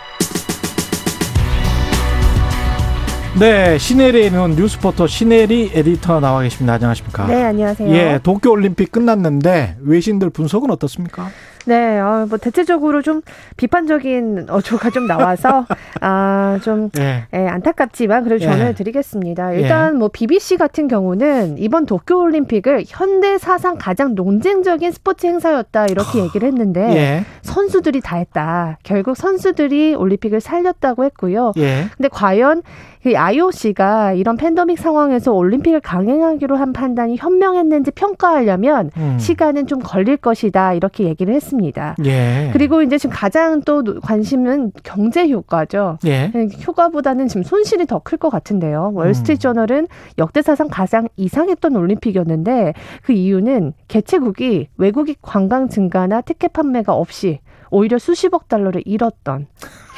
네, 시네리에는 뉴스포터 시네리 에디터 나와 계십니다. 안녕하십니까? 네, 안녕하세요. 예, 도쿄 올림픽 끝났는데 외신들 분석은 어떻습니까? 네, 어, 뭐 대체적으로 좀 비판적인 어조가 좀 나와서 아, 좀 예. 예, 안타깝지만 그래도 예. 전을 드리겠습니다. 일단 뭐 BBC 같은 경우는 이번 도쿄 올림픽을 현대 사상 가장 논쟁적인 스포츠 행사였다 이렇게 얘기를 했는데 예. 선수들이 다 했다. 결국 선수들이 올림픽을 살렸다고 했고요. 예. 근데 과연 그 IOC가 이런 팬데믹 상황에서 올림픽을 강행하기로 한 판단이 현명했는지 평가하려면 음. 시간은 좀 걸릴 것이다 이렇게 얘기를 했습니다. 예. 그리고 이제 지금 가장 또 관심은 경제 효과죠. 예. 효과보다는 지금 손실이 더 클 것 같은데요. 음. 월스트리트저널은 역대 사상 가장 이상했던 올림픽이었는데 그 이유는 개최국이 외국인 관광 증가나 티켓 판매가 없이 오히려 수십억 달러를 잃었던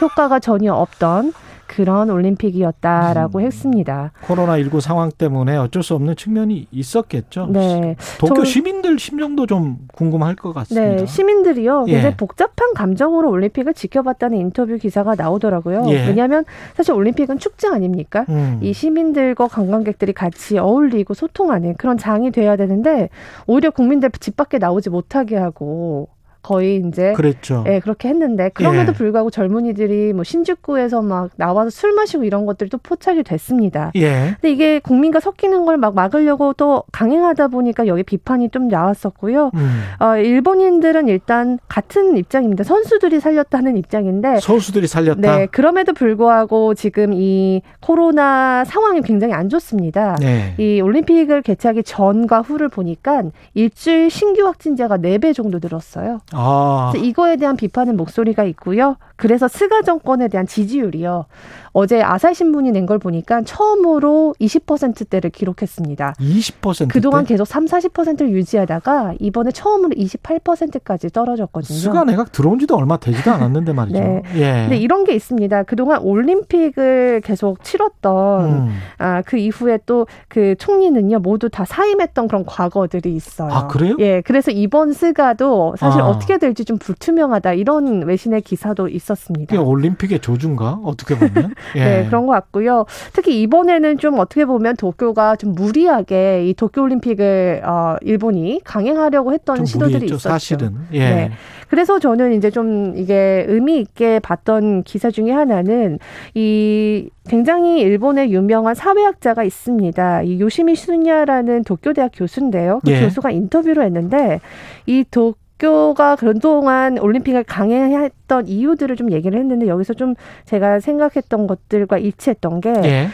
효과가 전혀 없던 그런 올림픽이었다라고 음. 했습니다. 코로나 19 상황 때문에 어쩔 수 없는 측면이 있었겠죠. 네. 도쿄 저- 시민들 심정도 좀 궁금할 것 같습니다. 네, 시민들이요. 예. 굉장히 복잡한 감정으로 올림픽을 지켜봤다는 인터뷰 기사가 나오더라고요. 예. 왜냐하면 사실 올림픽은 축제 아닙니까? 음. 이 시민들과 관광객들이 같이 어울리고 소통하는 그런 장이 돼야 되는데 오히려 국민들 집 밖에 나오지 못하게 하고 거의 이제 그랬죠. 예, 그렇게 했는데 그럼에도 예. 불구하고 젊은이들이 뭐 신주쿠에서 막 나와서 술 마시고 이런 것들이 또 포착이 됐습니다. 예. 근데 이게 국민과 섞이는 걸 막 막으려고 또 강행하다 보니까 여기 비판이 좀 나왔었고요. 음. 어, 일본인들은 일단 같은 입장입니다. 선수들이 살렸다는 입장인데 선수들이 살렸다. 네, 그럼에도 불구하고 지금 이 코로나 상황이 굉장히 안 좋습니다. 네. 이 올림픽을 개최하기 전과 후를 보니까 일주일 신규 확진자가 4배 정도 늘었어요. 아. 이거에 대한 비판의 목소리가 있고요. 그래서 스가 정권에 대한 지지율이요. 어제 아사히 신문이 낸 걸 보니까 처음으로 20%대를 기록했습니다. 20%. 그동안 계속 3, 40%를 유지하다가 이번에 처음으로 28%까지 떨어졌거든요. 수가 내각 들어온 지도 얼마 되지도 않았는데 말이죠. 네. 예. 근데 이런 게 있습니다. 그동안 올림픽을 계속 치렀던 음. 아, 그 이후에 또 그 총리는요, 모두 다 사임했던 그런 과거들이 있어요. 아, 그래요? 예, 그래서 이번 스가도 사실 아. 어떻게 될지 좀 불투명하다 이런 외신의 기사도 있었습니다. 올림픽의 조준가? 어떻게 보면. 예. 네, 그런 것 같고요. 특히 이번에는 좀 어떻게 보면 도쿄가 좀 무리하게 이 도쿄올림픽을 어, 일본이 강행하려고 했던 좀 시도들이 무리했죠, 있었죠. 사실은. 예. 네. 그래서 저는 이제 좀 이게 의미 있게 봤던 기사 중에 하나는 이 굉장히 일본의 유명한 사회학자가 있습니다. 이 요시미 슌야라는 도쿄대학 교수인데요. 그 예. 교수가 인터뷰를 했는데 이 도, 도쿄가 그동안 올림픽을 강행했던 이유들을 좀 얘기를 했는데 여기서 좀 제가 생각했던 것들과 일치했던 게 예.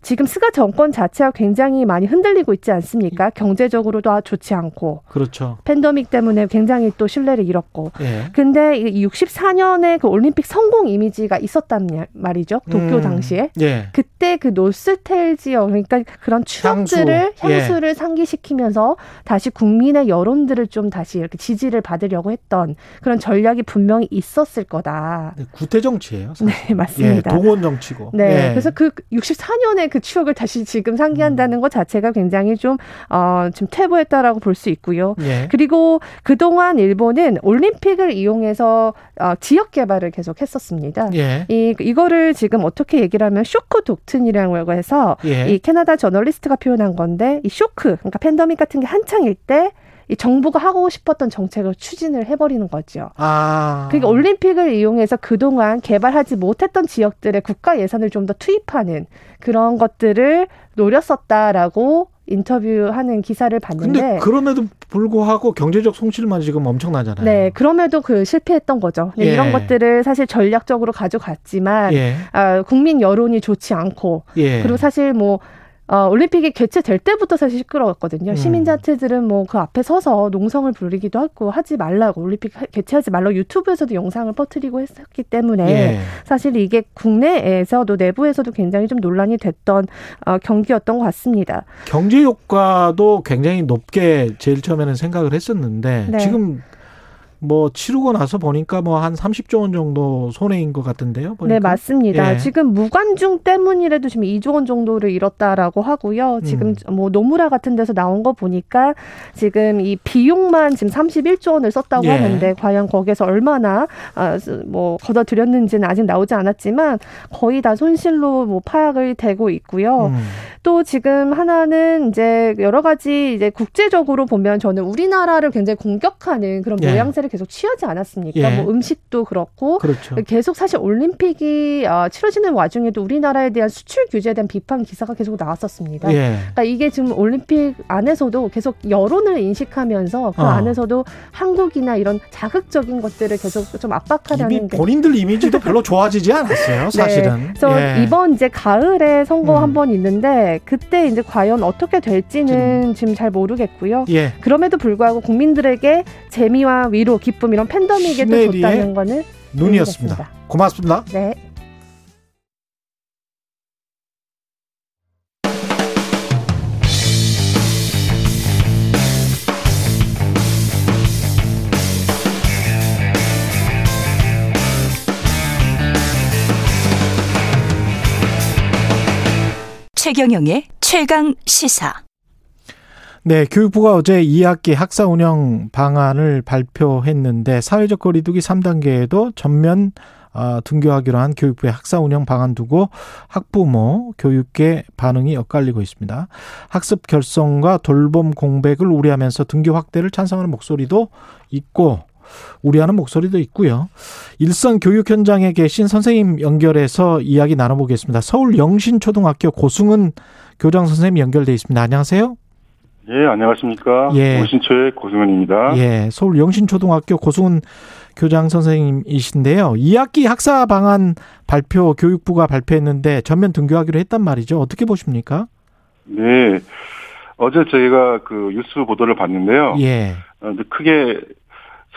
이 지금 스가 정권 자체가 굉장히 많이 흔들리고 있지 않습니까? 경제적으로도 아, 좋지 않고 그렇죠. 팬데믹 때문에 굉장히 또 신뢰를 잃었고. 예. 근데 이 64년에 그 올림픽 성공 이미지가 있었단 말- 말이죠. 도쿄 음. 당시에. 예. 그때 그 노스탤지어 그러니까 그런 추억들을 향수. 예. 향수를 상기시키면서 다시 국민의 여론들을 좀 다시 이렇게 지지를 받으려고 했던 그런 전략이 분명히 있었을 거다. 네, 구태 정치예요. 사실. 네, 맞습니다. 예, 동원 정치고. 네. 예. 그래서 그 64년의 그 추억을 다시 지금 상기한다는 음. 것 자체가 굉장히 좀, 어, 좀 퇴보했다라고 볼 수 있고요. 예. 그리고 그동안 일본은 올림픽을 이용해서 어, 지역 개발을 계속 했었습니다. 예. 이, 이거를 지금 어떻게 얘기를 하면 쇼크 독트린이라고 해서 예. 이 캐나다 저널리스트가 표현한 건데 이 쇼크, 그러니까 팬데믹 같은 게 한창일 때 이 정부가 하고 싶었던 정책을 추진을 해버리는 거죠. 아. 그러니까 올림픽을 이용해서 그동안 개발하지 못했던 지역들의 국가 예산을 좀 더 투입하는 그런 것들을 노렸었다라고 인터뷰하는 기사를 봤는데 근데 그럼에도 불구하고 경제적 손실만 지금 엄청나잖아요. 네, 그럼에도 그 실패했던 거죠. 예. 이런 것들을 사실 전략적으로 가져갔지만 예. 아, 국민 여론이 좋지 않고 예. 그리고 사실 뭐 어, 올림픽이 개최될 때부터 사실 시끄러웠거든요. 음. 시민자체들은 뭐 그 앞에 서서 농성을 부르기도 하고 하지 말라고 올림픽 하- 개최하지 말라고 유튜브에서도 영상을 퍼뜨리고 했었기 때문에 예. 사실 이게 국내에서도 내부에서도 굉장히 좀 논란이 됐던 어, 경기였던 것 같습니다. 경제 효과도 굉장히 높게 제일 처음에는 생각을 했었는데 네. 지금 뭐 치르고 나서 보니까 뭐 한 30조 원 정도 손해인 것 같은데요. 보니까. 네, 맞습니다. 예. 지금 무관중 때문이라도 지금 2조 원 정도를 잃었다라고 하고요. 지금 음. 뭐 노무라 같은 데서 나온 거 보니까 지금 이 비용만 지금 31조 원을 썼다고 예. 하는데 과연 거기에서 얼마나 아, 뭐 걷어들였는지는 아직 나오지 않았지만 거의 다 손실로 뭐 파악을 되고 있고요. 음. 또 지금 하나는 이제 여러 가지 이제 국제적으로 보면 저는 우리나라를 굉장히 공격하는 그런 예. 모양새를 계속 취하지 않았습니까? 예. 뭐 음식도 그렇고 그렇죠. 계속 사실 올림픽이 어, 치러지는 와중에도 우리나라에 대한 수출 규제에 대한 비판 기사가 계속 나왔었습니다. 예. 그러니까 이게 지금 올림픽 안에서도 계속 여론을 인식하면서 그 어. 안에서도 한국이나 이런 자극적인 것들을 계속 좀 압박하려는 이미 게 본인들 이미지도 별로 좋아지지 않았어요. 사실은. 네. 그래서 예. 이번 이제 가을에 선거 음. 한번 있는데 그때 이제 과연 어떻게 될지는 지금 잘 모르겠고요. 예. 그럼에도 불구하고 국민들에게 재미와 위로, 기쁨 이런 시네리의 줬다는 거는 눈이었습니다. 의미가 있습니다. 고맙습니다. 네. 최경영의 최강 시사. 네, 교육부가 어제 2학기 학사 운영 방안을 발표했는데 사회적 거리두기 3단계에도 전면 아, 등교하기로 한 교육부의 학사 운영 방안 두고 학부모, 교육계 반응이 엇갈리고 있습니다. 학습 결성과 돌봄 공백을 우려하면서 등교 확대를 찬성하는 목소리도 있고 우려하는 목소리도 있고요. 일선 교육 현장에 계신 선생님 연결해서 이야기 나눠보겠습니다. 서울 영신초등학교 고승은 교장 선생님 연결돼 있습니다. 안녕하세요. 예, 안녕하십니까. 예. 오신초의 고승은입니다. 예, 서울 영신초등학교 고승은 교장 선생님이신데요. 2학기 학사 방안 발표 교육부가 발표했는데 전면 등교하기로 했단 말이죠. 어떻게 보십니까? 네. 어제 저희가 그 뉴스 보도를 봤는데요. 예. 어, 크게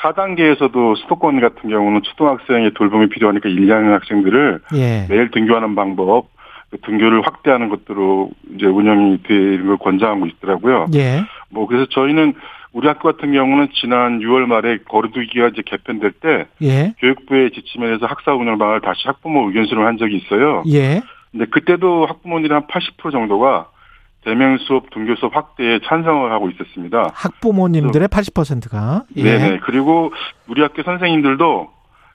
4단계에서도 수도권 같은 경우는 초등학생의 돌봄이 필요하니까 1, 2학년 학생들을 예. 매일 등교하는 방법, 그 등교를 확대하는 것으로 이제 운영이 되는 걸 권장하고 있더라고요. 예. 뭐 그래서 저희는 우리 학교 같은 경우는 지난 6월 말에 거리두기가 이제 개편될 때 예. 교육부의 지침에서 학사 운영 방안을 다시 학부모 의견수를 한 적이 있어요. 예. 근데 그때도 학부모들이 한 80% 정도가 대면 수업, 등교 수업 확대에 찬성을 하고 있었습니다. 학부모님들의 80%가 예. 네네. 그리고 우리 학교 선생님들도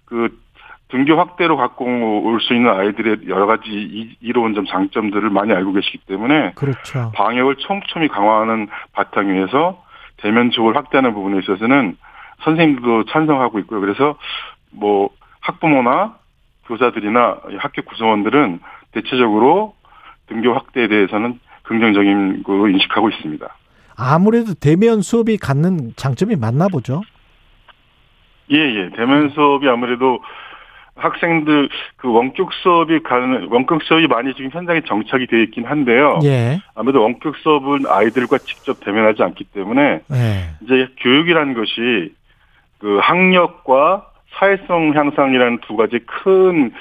그 등교 확대로 갖고 올 수 있는 아이들의 여러 가지 이- 이로운 점, 장점들을 많이 알고 계시기 때문에 그렇죠. 방역을 촘촘히 강화하는 바탕 위에서 대면 수업을 확대하는 부분에 있어서는 선생님들도 찬성하고 있고요. 그래서 뭐 학부모나 교사들이나 학교 구성원들은 대체적으로 등교 확대에 대해서는 긍정적인 걸로 인식하고 있습니다. 아무래도 대면 수업이 갖는 장점이 맞나 보죠. 예, 예. 대면 수업이 아무래도 학생들 그 원격 수업이 가는 원격 수업이 많이 지금 현장에 정착이 되어 있긴 한데요. 예. 아무래도 원격 수업은 아이들과 직접 대면하지 않기 때문에 예. 이제 교육이라는 것이 그 학력과 사회성 향상이라는 두 가지 큰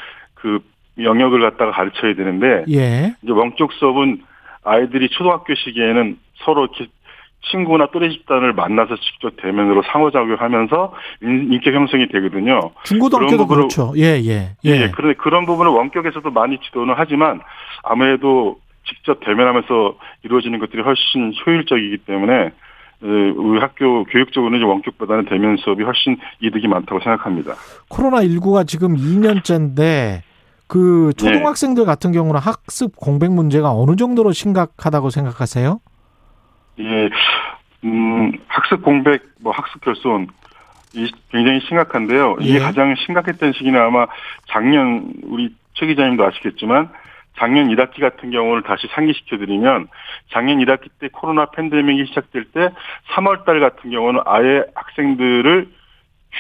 그 영역을 갖다가 가르쳐야 되는데 예. 이제 원격 수업은 아이들이 초등학교 시기에는 서로 이렇게 친구나 또래 집단을 만나서 직접 대면으로 상호작용하면서 인- 인격 형성이 되거든요. 중고등학교도 그렇죠. 예, 예. 예, 예. 그런데 그런 부분은 원격에서도 많이 지도는 하지만 아무래도 직접 대면하면서 이루어지는 것들이 훨씬 효율적이기 때문에 어, 우리 학교 교육적으로는 원격보다는 대면 수업이 훨씬 이득이 많다고 생각합니다. 코로나 19가 지금 2년째인데 그 네. 초등학생들 같은 경우는 학습 공백 문제가 어느 정도로 심각하다고 생각하세요? 예, 음, 학습 공백, 뭐 학습 결손, 이 굉장히 심각한데요. 이게 예. 가장 심각했던 시기는 아마 작년, 우리 최 기자님도 아시겠지만, 작년 1학기 같은 경우를 다시 상기시켜드리면, 작년 1학기 때 코로나 팬데믹이 시작될 때, 3월 달 같은 경우는 아예 학생들을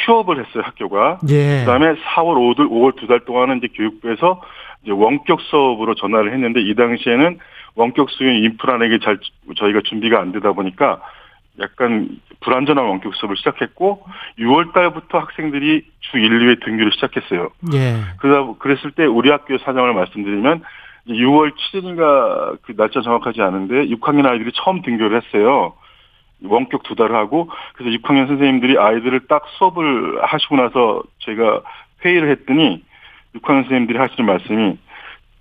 휴업을 했어요, 학교가. 예. 그다음에 4월, 5월, 5월 두 달 동안은 이제 교육부에서 이제 원격 수업으로 전화를 했는데 이 당시에는 원격 수업 인프라에게 잘 저희가 준비가 안 되다 보니까 약간 불안전한 원격 수업을 시작했고 6월 달부터 학생들이 주 1, 2회 등교를 시작했어요. 예. 그러다 그랬을 때 우리 학교 사정을 말씀드리면 이제 6월 7일인가 그 날짜 정확하지 않은데 6학년 아이들이 처음 등교를 했어요. 원격 두 달을 하고 그래서 6학년 선생님들이 아이들을 딱 수업을 하시고 나서 제가 회의를 했더니 6학년 선생님들이 하시는 말씀이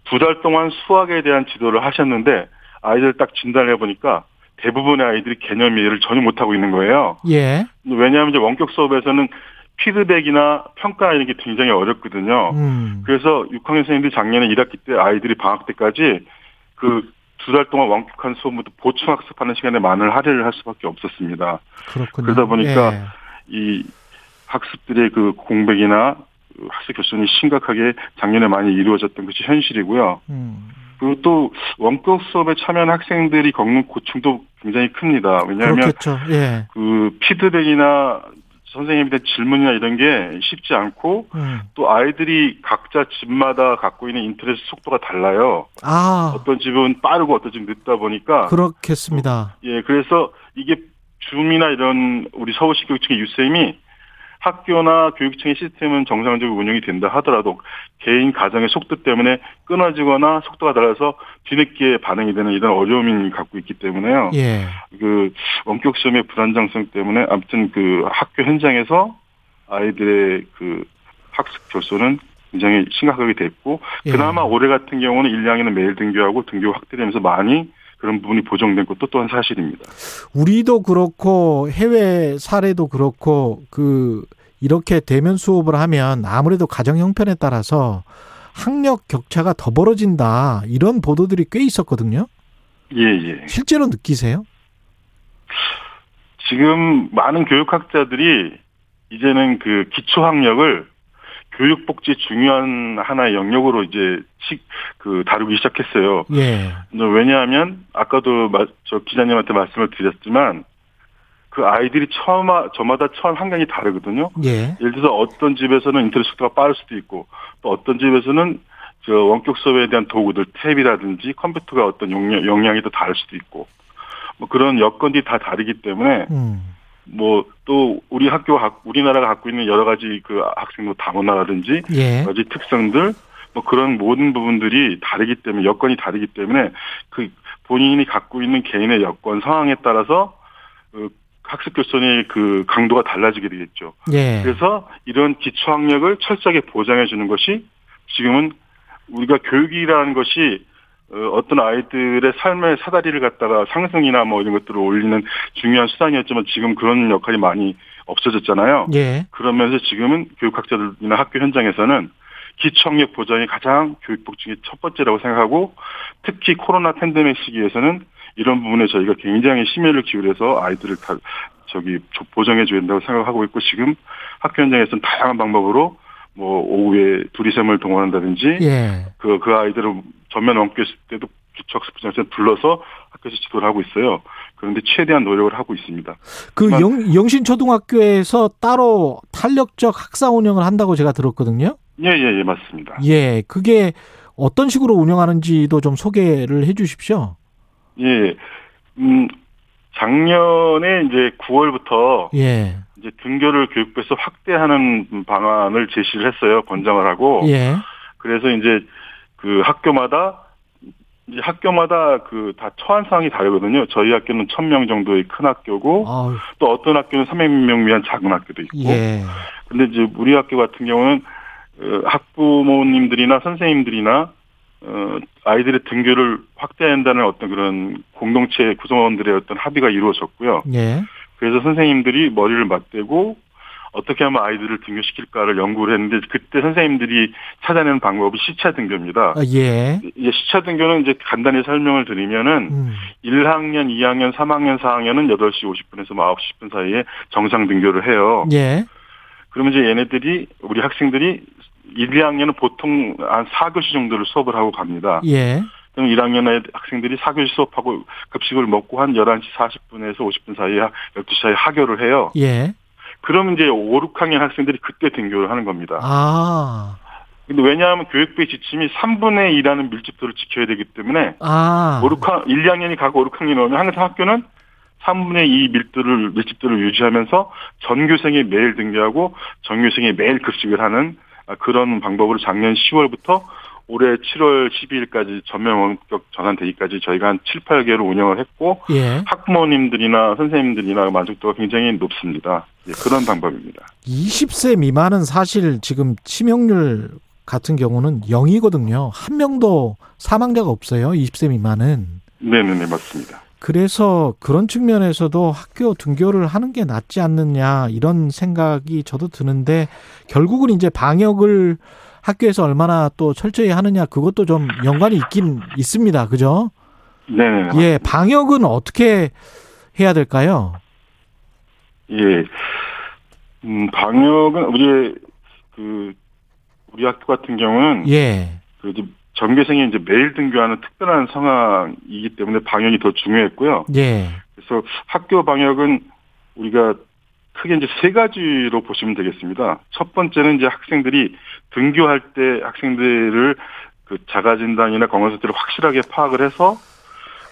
두 달 동안 수학에 대한 지도를 하셨는데 아이들 딱 진단을 해보니까 대부분의 아이들이 개념 이해를 전혀 못하고 있는 거예요. 예. 왜냐하면 이제 원격 수업에서는 피드백이나 평가 이런 게 굉장히 어렵거든요. 음. 그래서 6학년 선생님들이 작년에 1학기 때 아이들이 방학 때까지 그 두 달 동안 원격한 수업부터 보충 학습하는 시간에 많은 할애를 할 수밖에 없었습니다. 그렇군요. 그러다 보니까 예. 이 학습들의 그 공백이나 학습 교선이 심각하게 작년에 많이 이루어졌던 것이 현실이고요. 음. 그리고 또 원격 수업에 참여한 학생들이 겪는 고충도 굉장히 큽니다. 왜냐하면. 예. 그 피드백이나 선생님에 대한 질문이나 이런 게 쉽지 않고 음. 또 아이들이 각자 집마다 갖고 있는 인터넷 속도가 달라요. 아, 어떤 집은 빠르고 어떤 집은 늦다 보니까 그렇겠습니다. 예 그래서 이게 줌이나 이런 우리 서울시 교육청의 유쌤이 학교나 교육청의 시스템은 정상적으로 운영이 된다 하더라도 개인 가정의 속도 때문에 끊어지거나 속도가 달라서 뒤늦게 반응이 되는 이런 어려움이 갖고 있기 때문에요. 예. 그 원격 시험의 불안정성 때문에 아무튼 그 학교 현장에서 아이들의 그 학습 결손은 굉장히 심각하게 됐고 예. 그나마 올해 같은 경우는 1, 2학년은 매일 등교하고 등교 확대되면서 많이 그런 부분이 보정된 것도 또한 사실입니다. 우리도 그렇고 해외 사례도 그렇고 그 이렇게 대면 수업을 하면 아무래도 가정 형편에 따라서 학력 격차가 더 벌어진다 이런 보도들이 꽤 있었거든요. 예, 예. 실제로 느끼세요? 지금 많은 교육학자들이 이제는 그 기초 학력을 교육복지 중요한 하나의 영역으로 이제 시, 그 다루기 시작했어요. 예. 왜냐하면 아까도 마, 저 기자님한테 말씀을 드렸지만 그 아이들이 처음 저마다 처음 환경이 다르거든요. 예. 예를 들어서 어떤 집에서는 인터넷 속도가 빠를 수도 있고 또 어떤 집에서는 저 원격 수업에 대한 도구들 탭이라든지 컴퓨터가 어떤 용량, 용량이 또 다를 수도 있고 뭐 그런 여건이 다 다르기 때문에 음. 뭐 또 우리 학교 가 우리나라가 갖고 있는 여러 가지 그 학생도 다문화라든지 예. 여러 가지 특성들 뭐 그런 모든 부분들이 다르기 때문에 여건이 다르기 때문에 그 본인이 갖고 있는 개인의 여건 상황에 따라서 그 학습 교선의 그 강도가 달라지게 되겠죠. 예. 그래서 이런 기초 학력을 철저하게 보장해 주는 것이 지금은 우리가 교육이라는 것이 어, 어떤 아이들의 삶의 사다리를 갖다가 상승이나 뭐 이런 것들을 올리는 중요한 수단이었지만 지금 그런 역할이 많이 없어졌잖아요. 예. 그러면서 지금은 교육학자들이나 학교 현장에서는 기초학력 보장이 가장 교육복 중에 첫 번째라고 생각하고 특히 코로나 팬데믹 시기에서는 이런 부분에 저희가 굉장히 심혈을 기울여서 아이들을 다 저기 보정해 줘야 된다고 생각하고 있고 지금 학교 현장에서는 다양한 방법으로 뭐 오후에 두리셈을 동원한다든지 예. 그, 그 아이들을 전면 원교했을 때도 기초학습부장에서 불러서 학교에서 지도를 하고 있어요. 그런데 최대한 노력을 하고 있습니다. 그 하지만- 영, 영신초등학교에서 따로 탄력적 학사 운영을 한다고 제가 들었거든요. 예, 예, 예, 맞습니다. 예. 그게 어떤 식으로 운영하는지도 좀 소개를 해 주십시오. 예, 음, 작년에 이제 9월부터 예. 이제 등교를 교육부에서 확대하는 방안을 제시를 했어요. 권장을 하고. 예. 그래서 이제 그 학교마다 이제 학교마다 그 다 처한 상황이 다르거든요. 저희 학교는 1000명 정도의 큰 학교고 아유, 또 어떤 학교는 300명 위한 작은 학교도 있고. 예. 근데 이제 우리 학교 같은 경우는 어, 학부모님들이나 선생님들이나 어, 아이들의 등교를 확대한다는 어떤 그런 공동체 구성원들의 어떤 합의가 이루어졌고요. 예. 그래서 선생님들이 머리를 맞대고 어떻게 하면 아이들을 등교시킬까를 연구를 했는데 그때 선생님들이 찾아내는 방법이 시차 등교입니다. 아, 예. 이제 시차 등교는 이제 간단히 설명을 드리면은 음. 1학년, 2학년, 3학년, 4학년은 8시 50분에서 9시 10분 사이에 정상 등교를 해요. 예. 그러면 이제 얘네들이 우리 학생들이 1, 2학년은 보통 한 4교시 정도를 수업을 하고 갑니다. 예. 그럼 1학년의 학생들이 4교시 수업하고 급식을 먹고 한 11시 40분에서 50분 사이에 12시 사이에 하교를 해요. 예. 그러면 이제 5, 6학년 학생들이 그때 등교를 하는 겁니다. 아. 근데 왜냐하면 교육부의 지침이 3분의 2라는 밀집도를 지켜야 되기 때문에 아. 5, 6학, 1, 2학년이 가고 5, 6학년이 오면 항상 학교는 3분의 2 밀도를, 밀집도를 유지하면서 전교생이 매일 등교하고 전교생이 매일 급식을 하는 아, 그런 방법으로 작년 10월부터 올해 7월 12일까지 전면 원격 전환되기까지 저희가 한 7, 8개월 운영을 했고 예. 학부모님들이나 선생님들이나 만족도가 굉장히 높습니다. 예, 그런 방법입니다. 20세 미만은 사실 지금 치명률 같은 경우는 0이거든요. 한 명도 사망자가 없어요. 20세 미만은. 네네네, 맞습니다. 그래서 그런 측면에서도 학교 등교를 하는 게 낫지 않느냐 이런 생각이 저도 드는데 결국은 이제 방역을 학교에서 얼마나 또 철저히 하느냐 그것도 좀 연관이 있긴 있습니다. 그죠? 네네. 예, 방역은 어떻게 해야 될까요? 예. 음, 방역은 우리 그 우리 학교 같은 경우는 예. 그 이제 전교생이 이제 매일 등교하는 특별한 상황이기 때문에 방역이 더 중요했고요. 예. 그래서 학교 방역은 우리가 크게 이제 세 가지로 보시면 되겠습니다. 첫 번째는 이제 학생들이 등교할 때 학생들을 그 자가 진단이나 건강 상태를 확실하게 파악을 해서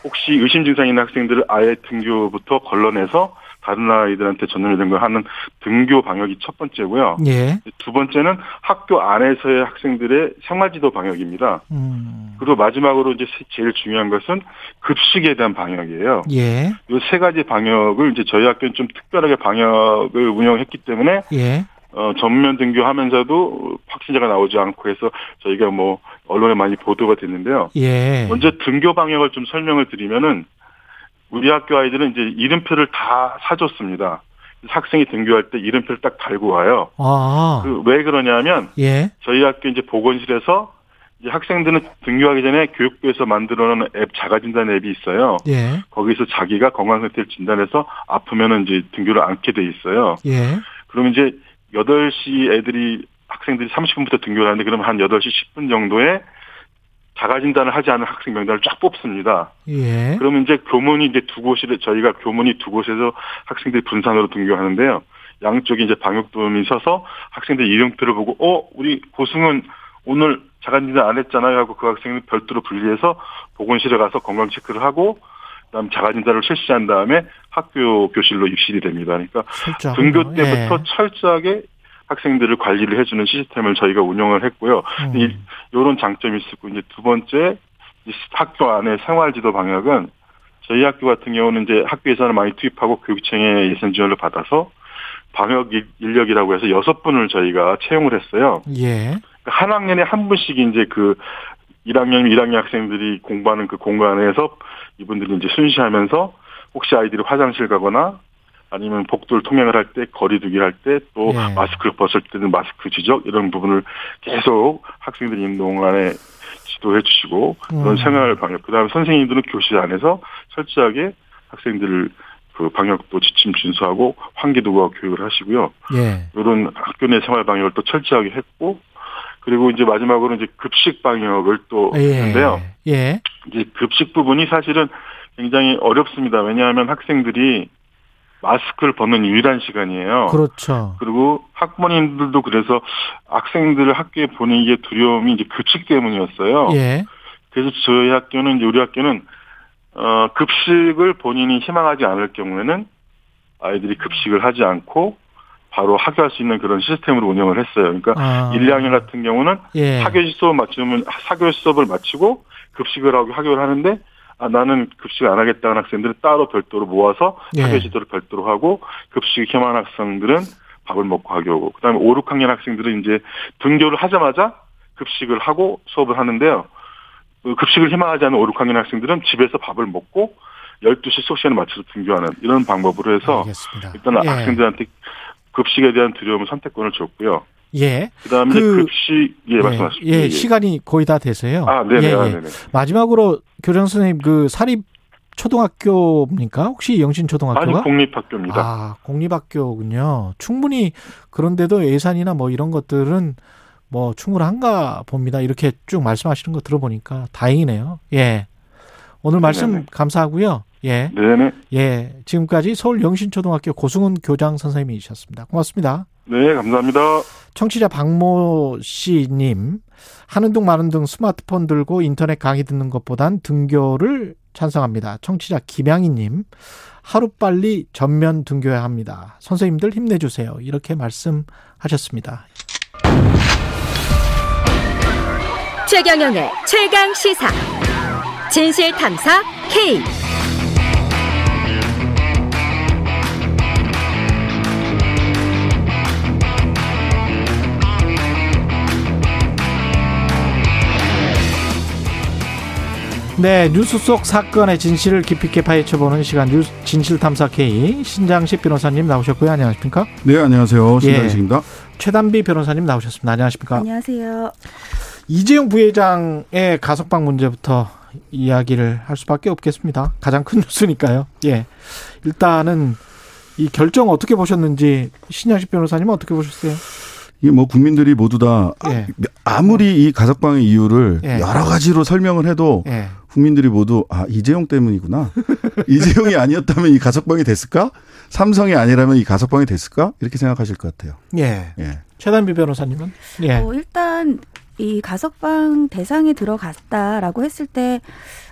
혹시 의심 증상 있는 학생들을 아예 등교부터 걸러내서 다른 아이들한테 전염이 된 걸 하는 등교 방역이 첫 번째고요. 예. 두 번째는 학교 안에서의 학생들의 생활지도 방역입니다. 음. 그리고 마지막으로 이제 제일 중요한 것은 급식에 대한 방역이에요. 예. 이 세 가지 방역을 이제 저희 학교는 좀 특별하게 방역을 운영했기 때문에 예. 어, 전면 등교하면서도 확진자가 나오지 않고 해서 저희가 뭐 언론에 많이 보도가 됐는데요. 예. 먼저 등교 방역을 좀 설명을 드리면은 우리 학교 아이들은 이제 이름표를 다 사줬습니다. 학생이 등교할 때 이름표를 딱 달고 와요. 아. 그 왜 그러냐면 예. 저희 학교 이제 보건실에서 이제 학생들은 등교하기 전에 교육부에서 만들어 놓은 앱 자가진단 앱이 있어요. 예. 거기서 자기가 건강 상태를 진단해서 아프면은 이제 등교를 않게 돼 있어요. 예. 그러면 이제 8시 애들이 학생들이 30분부터 등교를 하는데 그러면 한 8시 10분 정도에 자가 진단을 하지 않은 학생 명단을 쫙 뽑습니다. 예. 그러면 이제 교문이 이제 두 곳에 저희가 교문이 두 곳에서 학생들이 분산으로 등교하는데요. 양쪽에 이제 방역도움이 서서 학생들 이름표를 보고 어 우리 고승은 오늘 자가 진단 안 했잖아요 하고 그 학생을 별도로 분리해서 보건실에 가서 건강 체크를 하고 그다음 자가 진단을 실시한 다음에 학교 교실로 입실이 됩니다. 그러니까 철저하군요. 등교 때부터 예. 철저하게 학생들을 관리를 해주는 시스템을 저희가 운영을 했고요. 음. 이, 이런 장점이 있었고 이제 두 번째 이 학교 안에 생활지도 방역은 저희 학교 같은 경우는 이제 학교 예산을 많이 투입하고 교육청의 예산 지원을 받아서 방역 인- 인력이라고 해서 여섯 분을 저희가 채용을 했어요. 예. 한 학년에 한 분씩 이제 그 1학년, 1학년 학생들이 공부하는 그 공간에서 이분들이 이제 순시하면서 혹시 아이들이 화장실 가거나 아니면 복도를 통행을 할 때 거리두기 할 때또 예. 마스크를 벗을 때는 마스크 지적 이런 부분을 계속 학생들이 있는 동안에 지도해 주시고 그런 음. 생활 방역 그다음에 선생님들은 교실 안에서 철저하게 학생들을 그 방역도 지침 준수하고 환기도구와 교육을 하시고요. 예. 이런 학교 내 생활 방역을 또 철저하게 했고 그리고 이제 마지막으로 이제 급식 방역을 또 예. 했는데요. 예. 이제 급식 부분이 사실은 굉장히 어렵습니다. 왜냐하면 학생들이 마스크를 벗는 유일한 시간이에요. 그렇죠. 그리고 학부모님들도 그래서 학생들을 학교에 보내기에 두려움이 이제 급식 때문이었어요. 예. 그래서 저희 학교는 이제 우리 학교는 어 급식을 본인이 희망하지 않을 경우에는 아이들이 급식을 하지 않고 바로 학교할 수 있는 그런 시스템으로 운영을 했어요. 그러니까 아. 1, 2학년 같은 경우는 예. 사교시 수업 마치면 사교시 수업을 마치고 급식을 하고 학교를 하는데 아, 나는 급식 안 하겠다는 학생들은 따로 별도로 모아서 예. 학교 지도를 별도로 하고 급식 희망 학생들은 밥을 먹고 학교 오고 그다음에 5, 6학년 학생들은 이제 등교를 하자마자 급식을 하고 수업을 하는데요. 그 급식을 희망하지 않는 5, 6학년 학생들은 집에서 밥을 먹고 12시 수업 시간에 맞춰서 등교하는 이런 방법으로 해서 알겠습니다. 일단 예. 학생들한테 급식에 대한 두려움을 선택권을 줬고요. 예. 그다음에 그- 급식 예 말씀하십시오. 예, 시간이 거의 다 돼서요. 아, 네네. 예, 아, 예. 네네. 마지막으로 교장 선생님 그 사립 초등학교입니까? 혹시 영신 초등학교가? 아니 공립학교입니다. 아, 공립학교군요. 충분히 그런데도 예산이나 뭐 이런 것들은 뭐 충분한가 봅니다. 이렇게 쭉 말씀하시는 거 들어보니까 다행이네요. 예. 오늘 말씀 네네. 감사하고요. 예. 네네. 예. 지금까지 서울 영신초등학교 고승훈 교장 선생님이셨습니다. 고맙습니다. 네, 감사합니다. 청취자 박모 씨님, 하는 둥 마는 둥 스마트폰 들고 인터넷 강의 듣는 것보단 등교를 찬성합니다. 청취자 김양희님, 하루빨리 전면 등교해야 합니다. 선생님들 힘내주세요. 이렇게 말씀하셨습니다. 최경영의 최강 시사. 진실 탐사 K. 네, 뉴스 속 사건의 진실을 깊이 있게 파헤쳐보는 시간 뉴스 진실 탐사 K 신장식 변호사님 나오셨고요. 안녕하십니까? 네, 안녕하세요. 예. 신장식입니다. 최단비 변호사님 나오셨습니다. 안녕하십니까? 안녕하세요. 이재용 부회장의 가석방 문제부터 이야기를 할 수밖에 없겠습니다. 가장 큰 뉴스니까요. 예. 일단은 이 결정 어떻게 보셨는지 신양식 변호사님 어떻게 보셨어요? 이게 뭐 국민들이 모두 다 예. 아무리 이 가석방의 이유를 예. 여러 가지로 설명을 해도 예. 국민들이 모두 아 이재용 때문이구나. 이재용이 아니었다면 이 가석방이 됐을까? 삼성이 아니라면 이 가석방이 됐을까? 이렇게 생각하실 것 같아요. 예. 예. 최단비 변호사님은? 예. 어, 일단 이 가석방 대상에 들어갔다라고 했을 때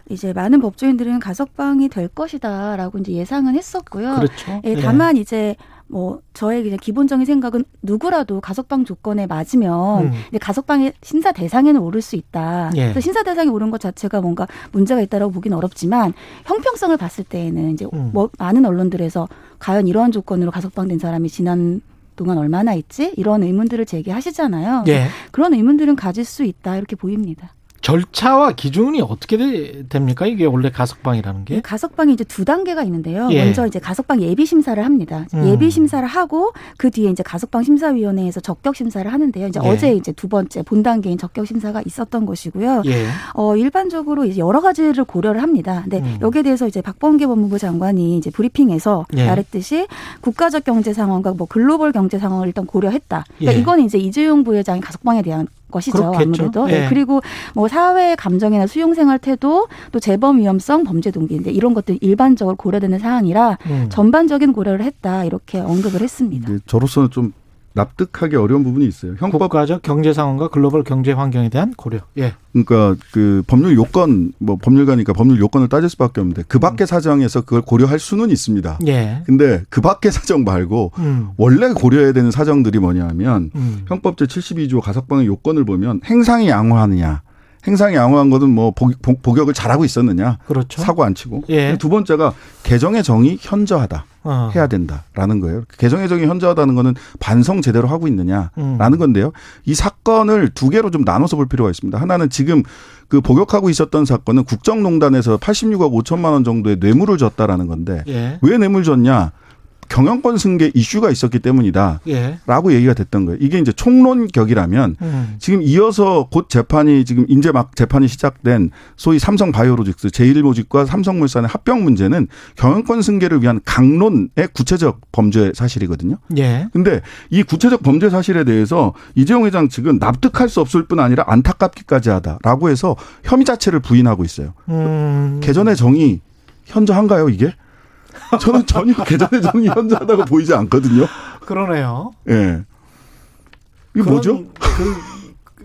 이제 많은 법조인들은 가석방이 될 것이다라고 이제 예상은 했었고요. 그렇죠. 예, 다만 이제 뭐 저의 그냥 기본적인 생각은 누구라도 가석방 조건에 맞으면 음. 이제 가석방의 심사 대상에는 오를 수 있다. 예. 그래서 심사 대상에 오른 것 자체가 뭔가 문제가 있다라고 보기는 어렵지만 형평성을 봤을 때에는 이제 음. 뭐 많은 언론들에서 과연 이러한 조건으로 가석방된 사람이 지난 동안 얼마나 있지? 이런 의문들을 제기하시잖아요. 예. 그런 의문들은 가질 수 있다 이렇게 보입니다. 절차와 기준이 어떻게 되- 됩니까? 이게 원래 가석방이라는 게? 가석방이 이제 두 단계가 있는데요. 예. 먼저 이제 가석방 예비 심사를 합니다. 음. 예비 심사를 하고 그 뒤에 이제 가석방 심사위원회에서 적격 심사를 하는데요. 이제 예. 어제 이제 두 번째 본 단계인 적격 심사가 있었던 것이고요. 예. 어, 일반적으로 이제 여러 가지를 고려를 합니다. 근데 음. 여기에 대해서 이제 박범계 법무부 장관이 이제 브리핑에서 예. 말했듯이 국가적 경제 상황과 뭐 글로벌 경제 상황을 일단 고려했다. 그러니까 예. 이건 이제 이재용 부회장의 가석방에 대한 것이죠. 그렇겠죠. 아무래도. 예. 네, 그리고 뭐 사회 감정이나 수용 생활 태도 또 재범 위험성 범죄 동기인데 이런 것들 일반적으로 고려되는 사항이라 음. 전반적인 고려를 했다 이렇게 언급을 했습니다. 근데 저로서는 좀 납득하기 어려운 부분이 있어요. 형법 국가적 경제 상황과 글로벌 경제 환경에 대한 고려. 예. 그러니까 그 법률 요건 뭐 법률가니까 법률 요건을 따질 수밖에 없는데 그 밖의 사정에서 그걸 고려할 수는 있습니다. 예. 근데 그 밖의 사정 말고 음. 원래 고려해야 되는 사정들이 뭐냐면 음. 형법 제 72조 가석방의 요건을 보면 행상이 양호하느냐. 행상이 양호한 것은 뭐 복, 복- 복역을 잘하고 있었느냐. 그렇죠. 사고 안 치고. 예. 두 번째가 개정의 정의 현저하다. 어. 해야 된다라는 거예요. 개정의 정의 현저하다는 거는 반성 제대로 하고 있느냐라는 음. 건데요. 이 사건을 두 개로 좀 나눠서 볼 필요가 있습니다. 하나는 지금 그 복역하고 있었던 사건은 국정농단에서 86억 5천만 원 정도의 뇌물을 줬다라는 건데 예. 왜 뇌물 줬냐? 경영권 승계 이슈가 있었기 때문이다. 예. 라고 얘기가 됐던 거예요. 이게 이제 총론격이라면 음. 지금 이어서 곧 재판이 지금 이제 막 재판이 시작된 소위 삼성 바이오로직스 제1모직과 삼성물산의 합병 문제는 경영권 승계를 위한 강론의 구체적 범죄 사실이거든요. 예. 근데 이 구체적 범죄 사실에 대해서 이재용 회장 측은 납득할 수 없을 뿐 아니라 안타깝기까지 하다라고 해서 혐의 자체를 부인하고 있어요. 음. 개전의 정의 현저한가요, 이게? 저는 전혀 개전의 정의 현저하다고 보이지 않거든요. 그러네요. 예. 이게 그런 뭐죠? 그,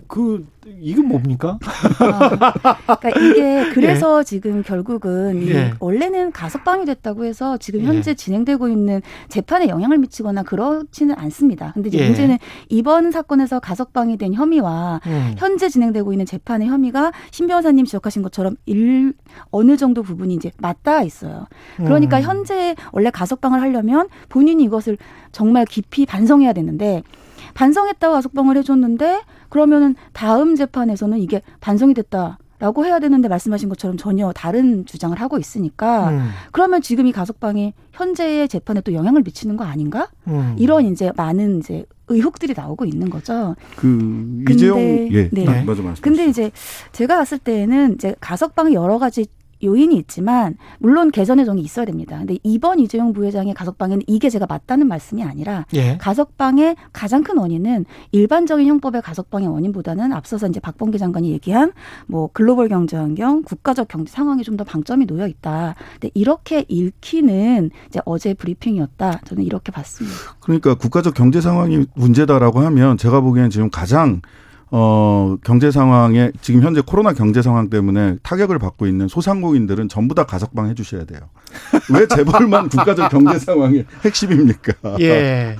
그 이건 뭡니까? 그러니까 이게 그래서 지금 결국은 이 예. 원래는 가석방이 됐다고 해서 지금 예. 현재 진행되고 있는 재판에 영향을 미치거나 그렇지는 않습니다. 근데 이제 예. 문제는 이번 사건에서 가석방이 된 혐의와 음. 현재 진행되고 있는 재판의 혐의가 신 변호사님 지적하신 것처럼 일 어느 정도 부분이 이제 맞닿아 있어요. 그러니까 음. 현재 원래 가석방을 하려면 본인이 이것을 정말 깊이 반성해야 되는데 반성했다고 가석방을 해줬는데 그러면은 다음 재판에서는 이게 반성이 됐다 라고 해야 되는데 말씀하신 것처럼 전혀 다른 주장을 하고 있으니까 음. 그러면 지금 이 가석방이 현재의 재판에 또 영향을 미치는 거 아닌가? 음. 이런 이제 많은 이제 의혹들이 나오고 있는 거죠. 그 근데- 이재용 예, 네. 네. 맞아 말씀. 근데 이제 제가 봤을 때는 이제 가석방이 여러 가지 요인이 있지만 물론 개선의 정이 있어야 됩니다. 근데 이번 이재용 부회장의 가석방에는 이게 제가 맞다는 말씀이 아니라 예. 가석방의 가장 큰 원인은 일반적인 형법의 가석방의 원인보다는 앞서서 이제 박범계 장관이 얘기한 뭐 글로벌 경제 환경, 국가적 경제 상황에 좀더 방점이 놓여 있다. 근데 이렇게 읽히는 이제 어제 브리핑이었다. 저는 이렇게 봤습니다. 그러니까 국가적 경제 상황이 문제다라고 하면 제가 보기에는 지금 가장 어 경제 상황에 지금 현재 코로나 경제 상황 때문에 타격을 받고 있는 소상공인들은 전부 다 가석방 해 주셔야 돼요. 왜 재벌만 국가적 경제 상황의 핵심입니까? 예.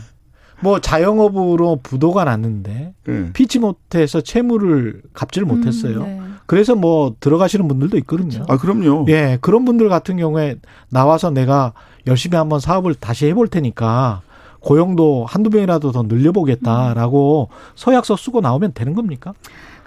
뭐 자영업으로 부도가 났는데 예. 피치 못해서 채무를 갚지를 못했어요. 음, 네. 그래서 뭐 들어가시는 분들도 있거든요. 아 그럼요. 예, 그런 분들 같은 경우에 나와서 내가 열심히 한번 사업을 다시 해볼 테니까 고용도 한두 명이라도 더 늘려보겠다라고 서약서 쓰고 나오면 되는 겁니까?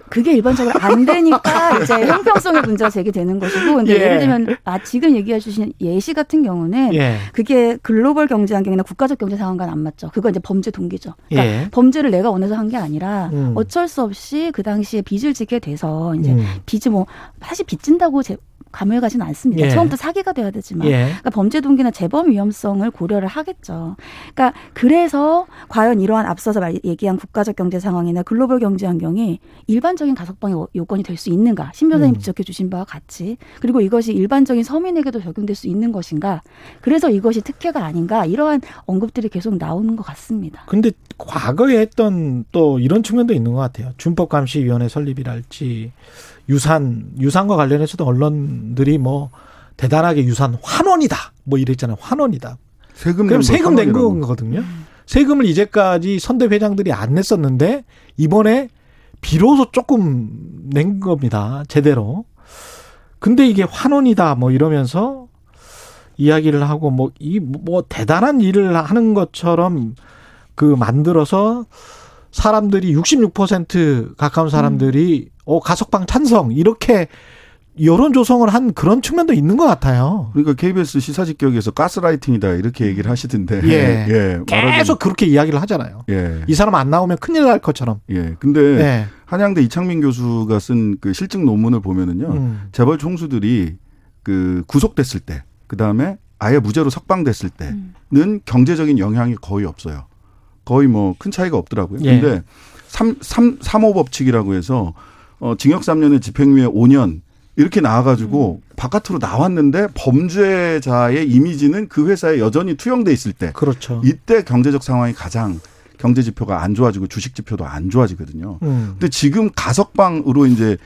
그게 일반적으로 안 되니까 이제 형평성의 문제가 제기되는 것이고, 근데 예. 예. 를 들면 아 지금 얘기해 주신 예시 같은 경우는 예. 그게 글로벌 경제 환경이나 국가적 경제 상황과는 안 맞죠. 그거 이제 범죄 동기죠. 그러니까 예. 범죄를 내가 원해서 한 게 아니라 음. 어쩔 수 없이 그 당시에 빚을 지게 돼서 이제 음. 빚이 뭐 사실 빚진다고 제 감을 가지는 않습니다. 예. 처음부터 사기가 돼야 되지만 예. 그러니까 범죄 동기나 재범 위험성을 고려를 하겠죠. 그러니까 그래서 과연 이러한 앞서서 말, 얘기한 국가적 경제 상황이나 글로벌 경제 환경이 일반적인 가석방의 요- 요건이 될 수 있는가? 신 변호사님 음. 지적해 주신 바와 같이 그리고 이것이 일반적인 서민에게도 적용될 수 있는 것인가? 그래서 이것이 특혜가 아닌가? 이러한 언급들이 계속 나오는 것 같습니다. 근데 과거에 했던 또 이런 측면도 있는 것 같아요. 준법감시위원회 설립이랄지 유산 유산과 관련해서도 언론들이 뭐 대단하게 유산 환원이다 뭐 이랬잖아요. 환원이다. 세금 그럼 낸 세금 낸. 거거든요. 세금을 이제까지 선대 회장들이 안 냈었는데 이번에 비로소 조금 낸 겁니다. 제대로. 근데 이게 환원이다 뭐 이러면서 이야기를 하고 뭐 이뭐 대단한 일을 하는 것처럼 그 만들어서 사람들이 66% 가까운 사람들이 어 가석방 찬성 이렇게 여론 조성을 한 그런 측면도 있는 것 같아요. 그러니까 KBS 시사직격에서 가스라이팅이다 이렇게 얘기를 하시던데. 예. 예. 말하자면- 계속 그렇게 이야기를 하잖아요. 예. 이 사람 안 나오면 큰일 날 것처럼. 예. 근데 네. 한양대 이창민 교수가 쓴 그 실증 논문을 보면은요. 음. 재벌 총수들이 그 구속됐을 때, 그 다음에 아예 무죄로 석방됐을 때는 경제적인 영향이 거의 없어요. 거의 뭐 큰 차이가 없더라고요. 예. 근데 삼, 삼, 삼호 법칙이라고 해서 어, 징역 3년에 집행유예 5년 이렇게 나와가지고 바깥으로 나왔는데 범죄자의 이미지는 그 회사에 여전히 투영돼 있을 때 그렇죠. 이때 경제적 상황이 가장 경제 지표가 안 좋아지고 주식 지표도 안 좋아지거든요. 음. 근데 지금 가석방으로 이제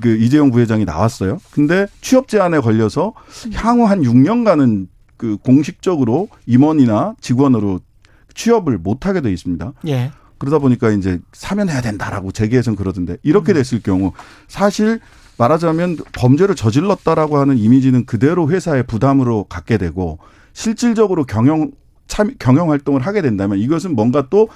그 이재용 부회장이 나왔어요. 근데 취업 제한에 걸려서 향후 한 6년간은 그 공식적으로 임원이나 직원으로 취업을 못 하게 돼 있습니다. 예. 그러다 보니까 이제 사면해야 된다라고 재계에서는 그러던데 이렇게 됐을 경우 사실 말하자면 범죄를 저질렀다라고 하는 이미지는 그대로 회사의 부담으로 갖게 되고 실질적으로 경영 참 경영 활동을 하게 된다면 이것은 뭔가 또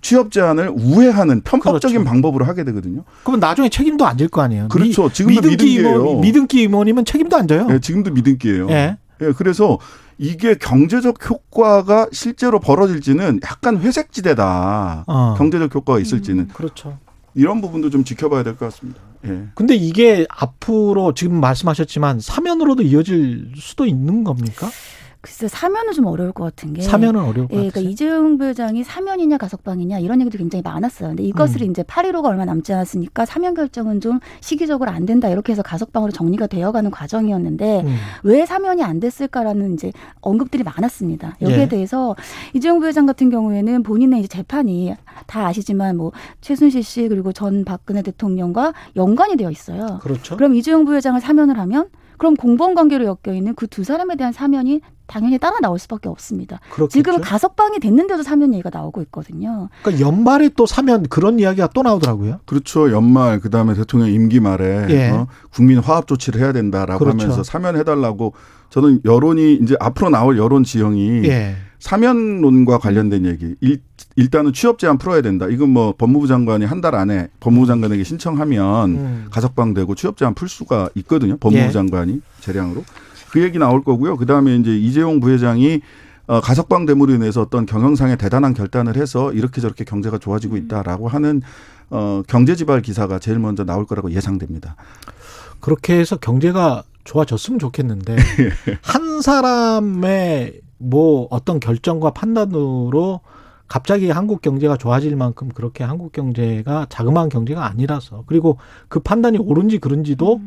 취업 제한을 우회하는 편법적인 방법으로 하게 되거든요. 그러면 나중에 책임도 안 질 거 아니에요. 그렇죠. 미- 지금도 미등기 미등기예요. 임원, 미등기 임원이면 책임도 안 져요. 예, 지금도 미등기예요. 예. 예, 그래서 이게 경제적 효과가 실제로 벌어질지는 약간 회색 지대다. 어. 경제적 효과가 있을지는 그렇죠. 이런 부분도 좀 지켜봐야 될 것 같습니다. 예. 근데 이게 앞으로 지금 말씀하셨지만 사면으로도 이어질 수도 있는 겁니까? 글쎄 사면은 좀 어려울 것 같은 게 사면은 어려울 것 예, 그러니까. 이재용 부회장이 사면이냐 가석방이냐 이런 얘기도 굉장히 많았어요. 근데 이것을 음. 이제 8.15가 얼마 남지 않았으니까 사면 결정은 좀 시기적으로 안 된다 이렇게 해서 가석방으로 정리가 되어가는 과정이었는데 음. 왜 사면이 안 됐을까라는 이제 언급들이 많았습니다. 여기에 예. 대해서 이재용 부회장 같은 경우에는 본인의 이제 재판이 다 아시지만 뭐 최순실 씨 그리고 전 박근혜 대통령과 연관이 되어 있어요. 그렇죠. 그럼 이재용 부회장을 사면을 하면 그럼 공범 관계로 엮여 있는 그 두 사람에 대한 사면이 당연히 따라 나올 수밖에 없습니다. 그렇겠죠. 지금 가석방이 됐는데도 사면 얘기가 나오고 있거든요. 그러니까 연말에 또 사면 그런 이야기가 또 나오더라고요. 그렇죠. 연말 그다음에 대통령 임기 말에 예. 어, 국민 화합 조치를 해야 된다라고 그렇죠. 하면서 사면해 달라고 저는 여론이 이제 앞으로 나올 여론 지형이 예. 사면론과 관련된 얘기. 일, 일단은 취업 제한 풀어야 된다. 이건 뭐 법무부 장관이 한 달 안에 법무부 장관에게 신청하면 음. 가석방되고 취업 제한 풀 수가 있거든요. 법무부 예. 장관이 재량으로. 그 얘기 나올 거고요. 그 다음에 이제 이재용 부회장이 어, 가석방 됨으로 인해서 어떤 경영상의 대단한 결단을 해서 이렇게 저렇게 경제가 좋아지고 있다라고 하는 어, 경제 지발 기사가 제일 먼저 나올 거라고 예상됩니다. 그렇게 해서 경제가 좋아졌으면 좋겠는데 한 사람의 뭐 어떤 결정과 판단으로 갑자기 한국 경제가 좋아질 만큼 그렇게 한국 경제가 자그마한 경제가 아니라서 그리고 그 판단이 옳은지 그른지도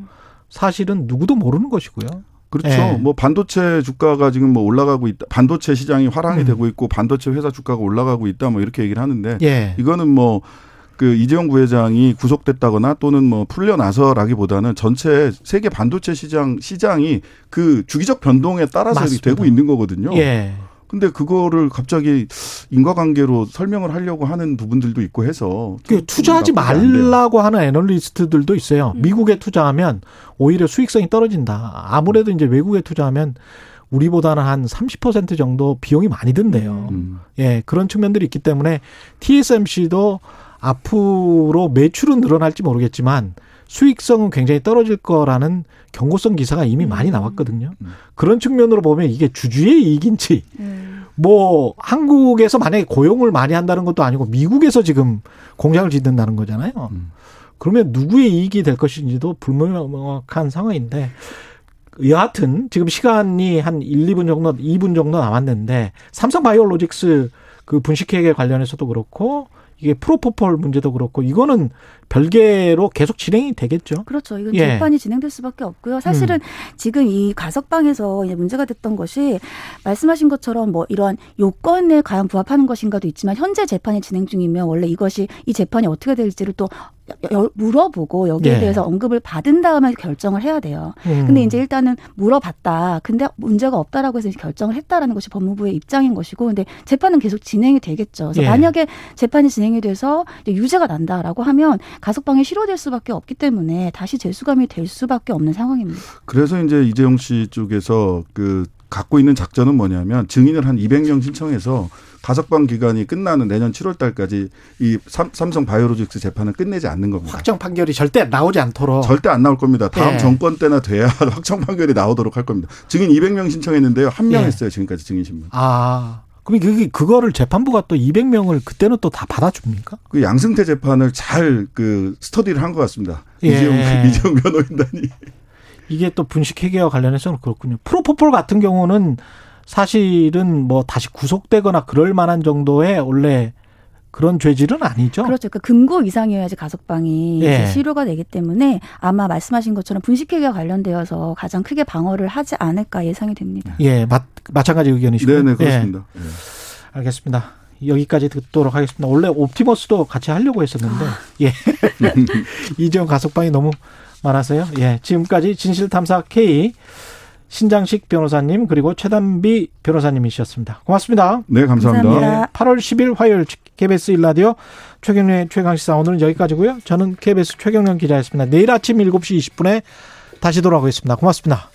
사실은 누구도 모르는 것이고요. 그렇죠. 예. 뭐 반도체 주가가 지금 뭐 올라가고 있다. 반도체 시장이 화랑이 음. 되고 있고 반도체 회사 주가가 올라가고 있다. 뭐 이렇게 얘기를 하는데 예. 이거는 뭐 그 이재용 부회장이 구속됐다거나 또는 뭐 풀려나서라기보다는 전체 세계 반도체 시장 시장이 그 주기적 변동에 따라서 맞습니다. 되고 있는 거거든요. 예. 근데 그거를 갑자기 인과관계로 설명을 하려고 하는 부분들도 있고 해서 그좀 투자하지. 말라고 하는 애널리스트들도 있어요. 미국에 투자하면 오히려 수익성이 떨어진다. 아무래도 이제 외국에 투자하면 우리보다는 한 30% 정도 비용이 많이 든대요. 음. 예, 그런 측면들이 있기 때문에 TSMC도 앞으로 매출은 늘어날지 모르겠지만 수익성은 굉장히 떨어질 거라는 경고성 기사가 이미 많이 나왔거든요. 음. 그런 측면으로 보면 이게 주주의 이익인지 뭐 한국에서 만약에 고용을 많이 한다는 것도 아니고 미국에서 지금 공장을 짓는다는 거잖아요. 음. 그러면 누구의 이익이 될 것인지도 불명확한 상황인데 여하튼 지금 시간이 한 1, 2분 정도 2분 정도 남았는데 삼성 바이오로직스 그 분식회계 관련해서도 그렇고 이게 프로포폴 문제도 그렇고 이거는 별개로 계속 진행이 되겠죠. 그렇죠. 이건 예. 재판이 진행될 수밖에 없고요. 사실은 지금 이 가석방에서 이제 문제가 됐던 것이 말씀하신 것처럼 뭐 이러한 요건에 과연 부합하는 것인가도 있지만 현재 재판이 진행 중이면 원래 이것이 이 재판이 어떻게 될지를 또 여- 물어보고 여기에 예. 대해서 언급을 받은 다음에 결정을 해야 돼요. 음. 근데 이제 일단은 물어봤다. 근데 문제가 없다라고 해서 결정을 했다라는 것이 법무부의 입장인 것이고 근데 재판은 계속 진행이 되겠죠. 그래서 예. 만약에 재판이 진행이 돼서 유죄가 난다라고 하면 가석방에 실효될 수밖에 없기 때문에 다시 재수감이 될 수밖에 없는 상황입니다. 그래서 이제 이재용 씨 쪽에서 그 갖고 있는 작전은 뭐냐면 증인을 한 200명 신청해서 가석방 기간이 끝나는 내년 7월 달까지 이 삼, 삼성 바이오로직스 재판을 끝내지 않는 겁니다. 확정 판결이 절대 나오지 않도록 절대 안 나올 겁니다. 다음 예. 정권 때나 돼야 확정 판결이 나오도록 할 겁니다. 증인 200명 신청했는데요. 한명 예. 했어요. 지금까지 증인 신문. 아, 그럼 그게 그거를 재판부가 또 200명을 그때는 또 다 받아줍니까? 그 양승태 재판을 잘 그 스터디를 한 것 같습니다. 예. 이재용 이재용 변호인단이. 이게 또 분식 회계와 관련해서는 그렇군요. 프로포폴 같은 경우는 사실은 뭐 다시 구속되거나 그럴 만한 정도의 원래 그런 죄질은 아니죠. 그렇죠. 그 금고 이상이어야지 가석방이 예. 실효가 되기 때문에 아마 말씀하신 것처럼 분식회계와 관련되어서 가장 크게 방어를 하지 않을까 예상이 됩니다. 예, 마, 마찬가지 의견이시고요. 네네 그렇습니다. 예. 알겠습니다. 여기까지 듣도록 하겠습니다. 원래 옵티머스도 같이 하려고 했었는데 예 이재용 가석방이 너무 많아서요. 예 지금까지 진실탐사 K 신장식 변호사님 그리고 최단비 변호사님이셨습니다. 고맙습니다. 네, 감사합니다. 예, 8월 10일 화요일 KBS 일라디오 최경련의 최강시사 오늘은 여기까지고요. 저는 KBS 최경련 기자였습니다. 내일 아침 7시 20분에 다시 돌아오겠습니다. 고맙습니다.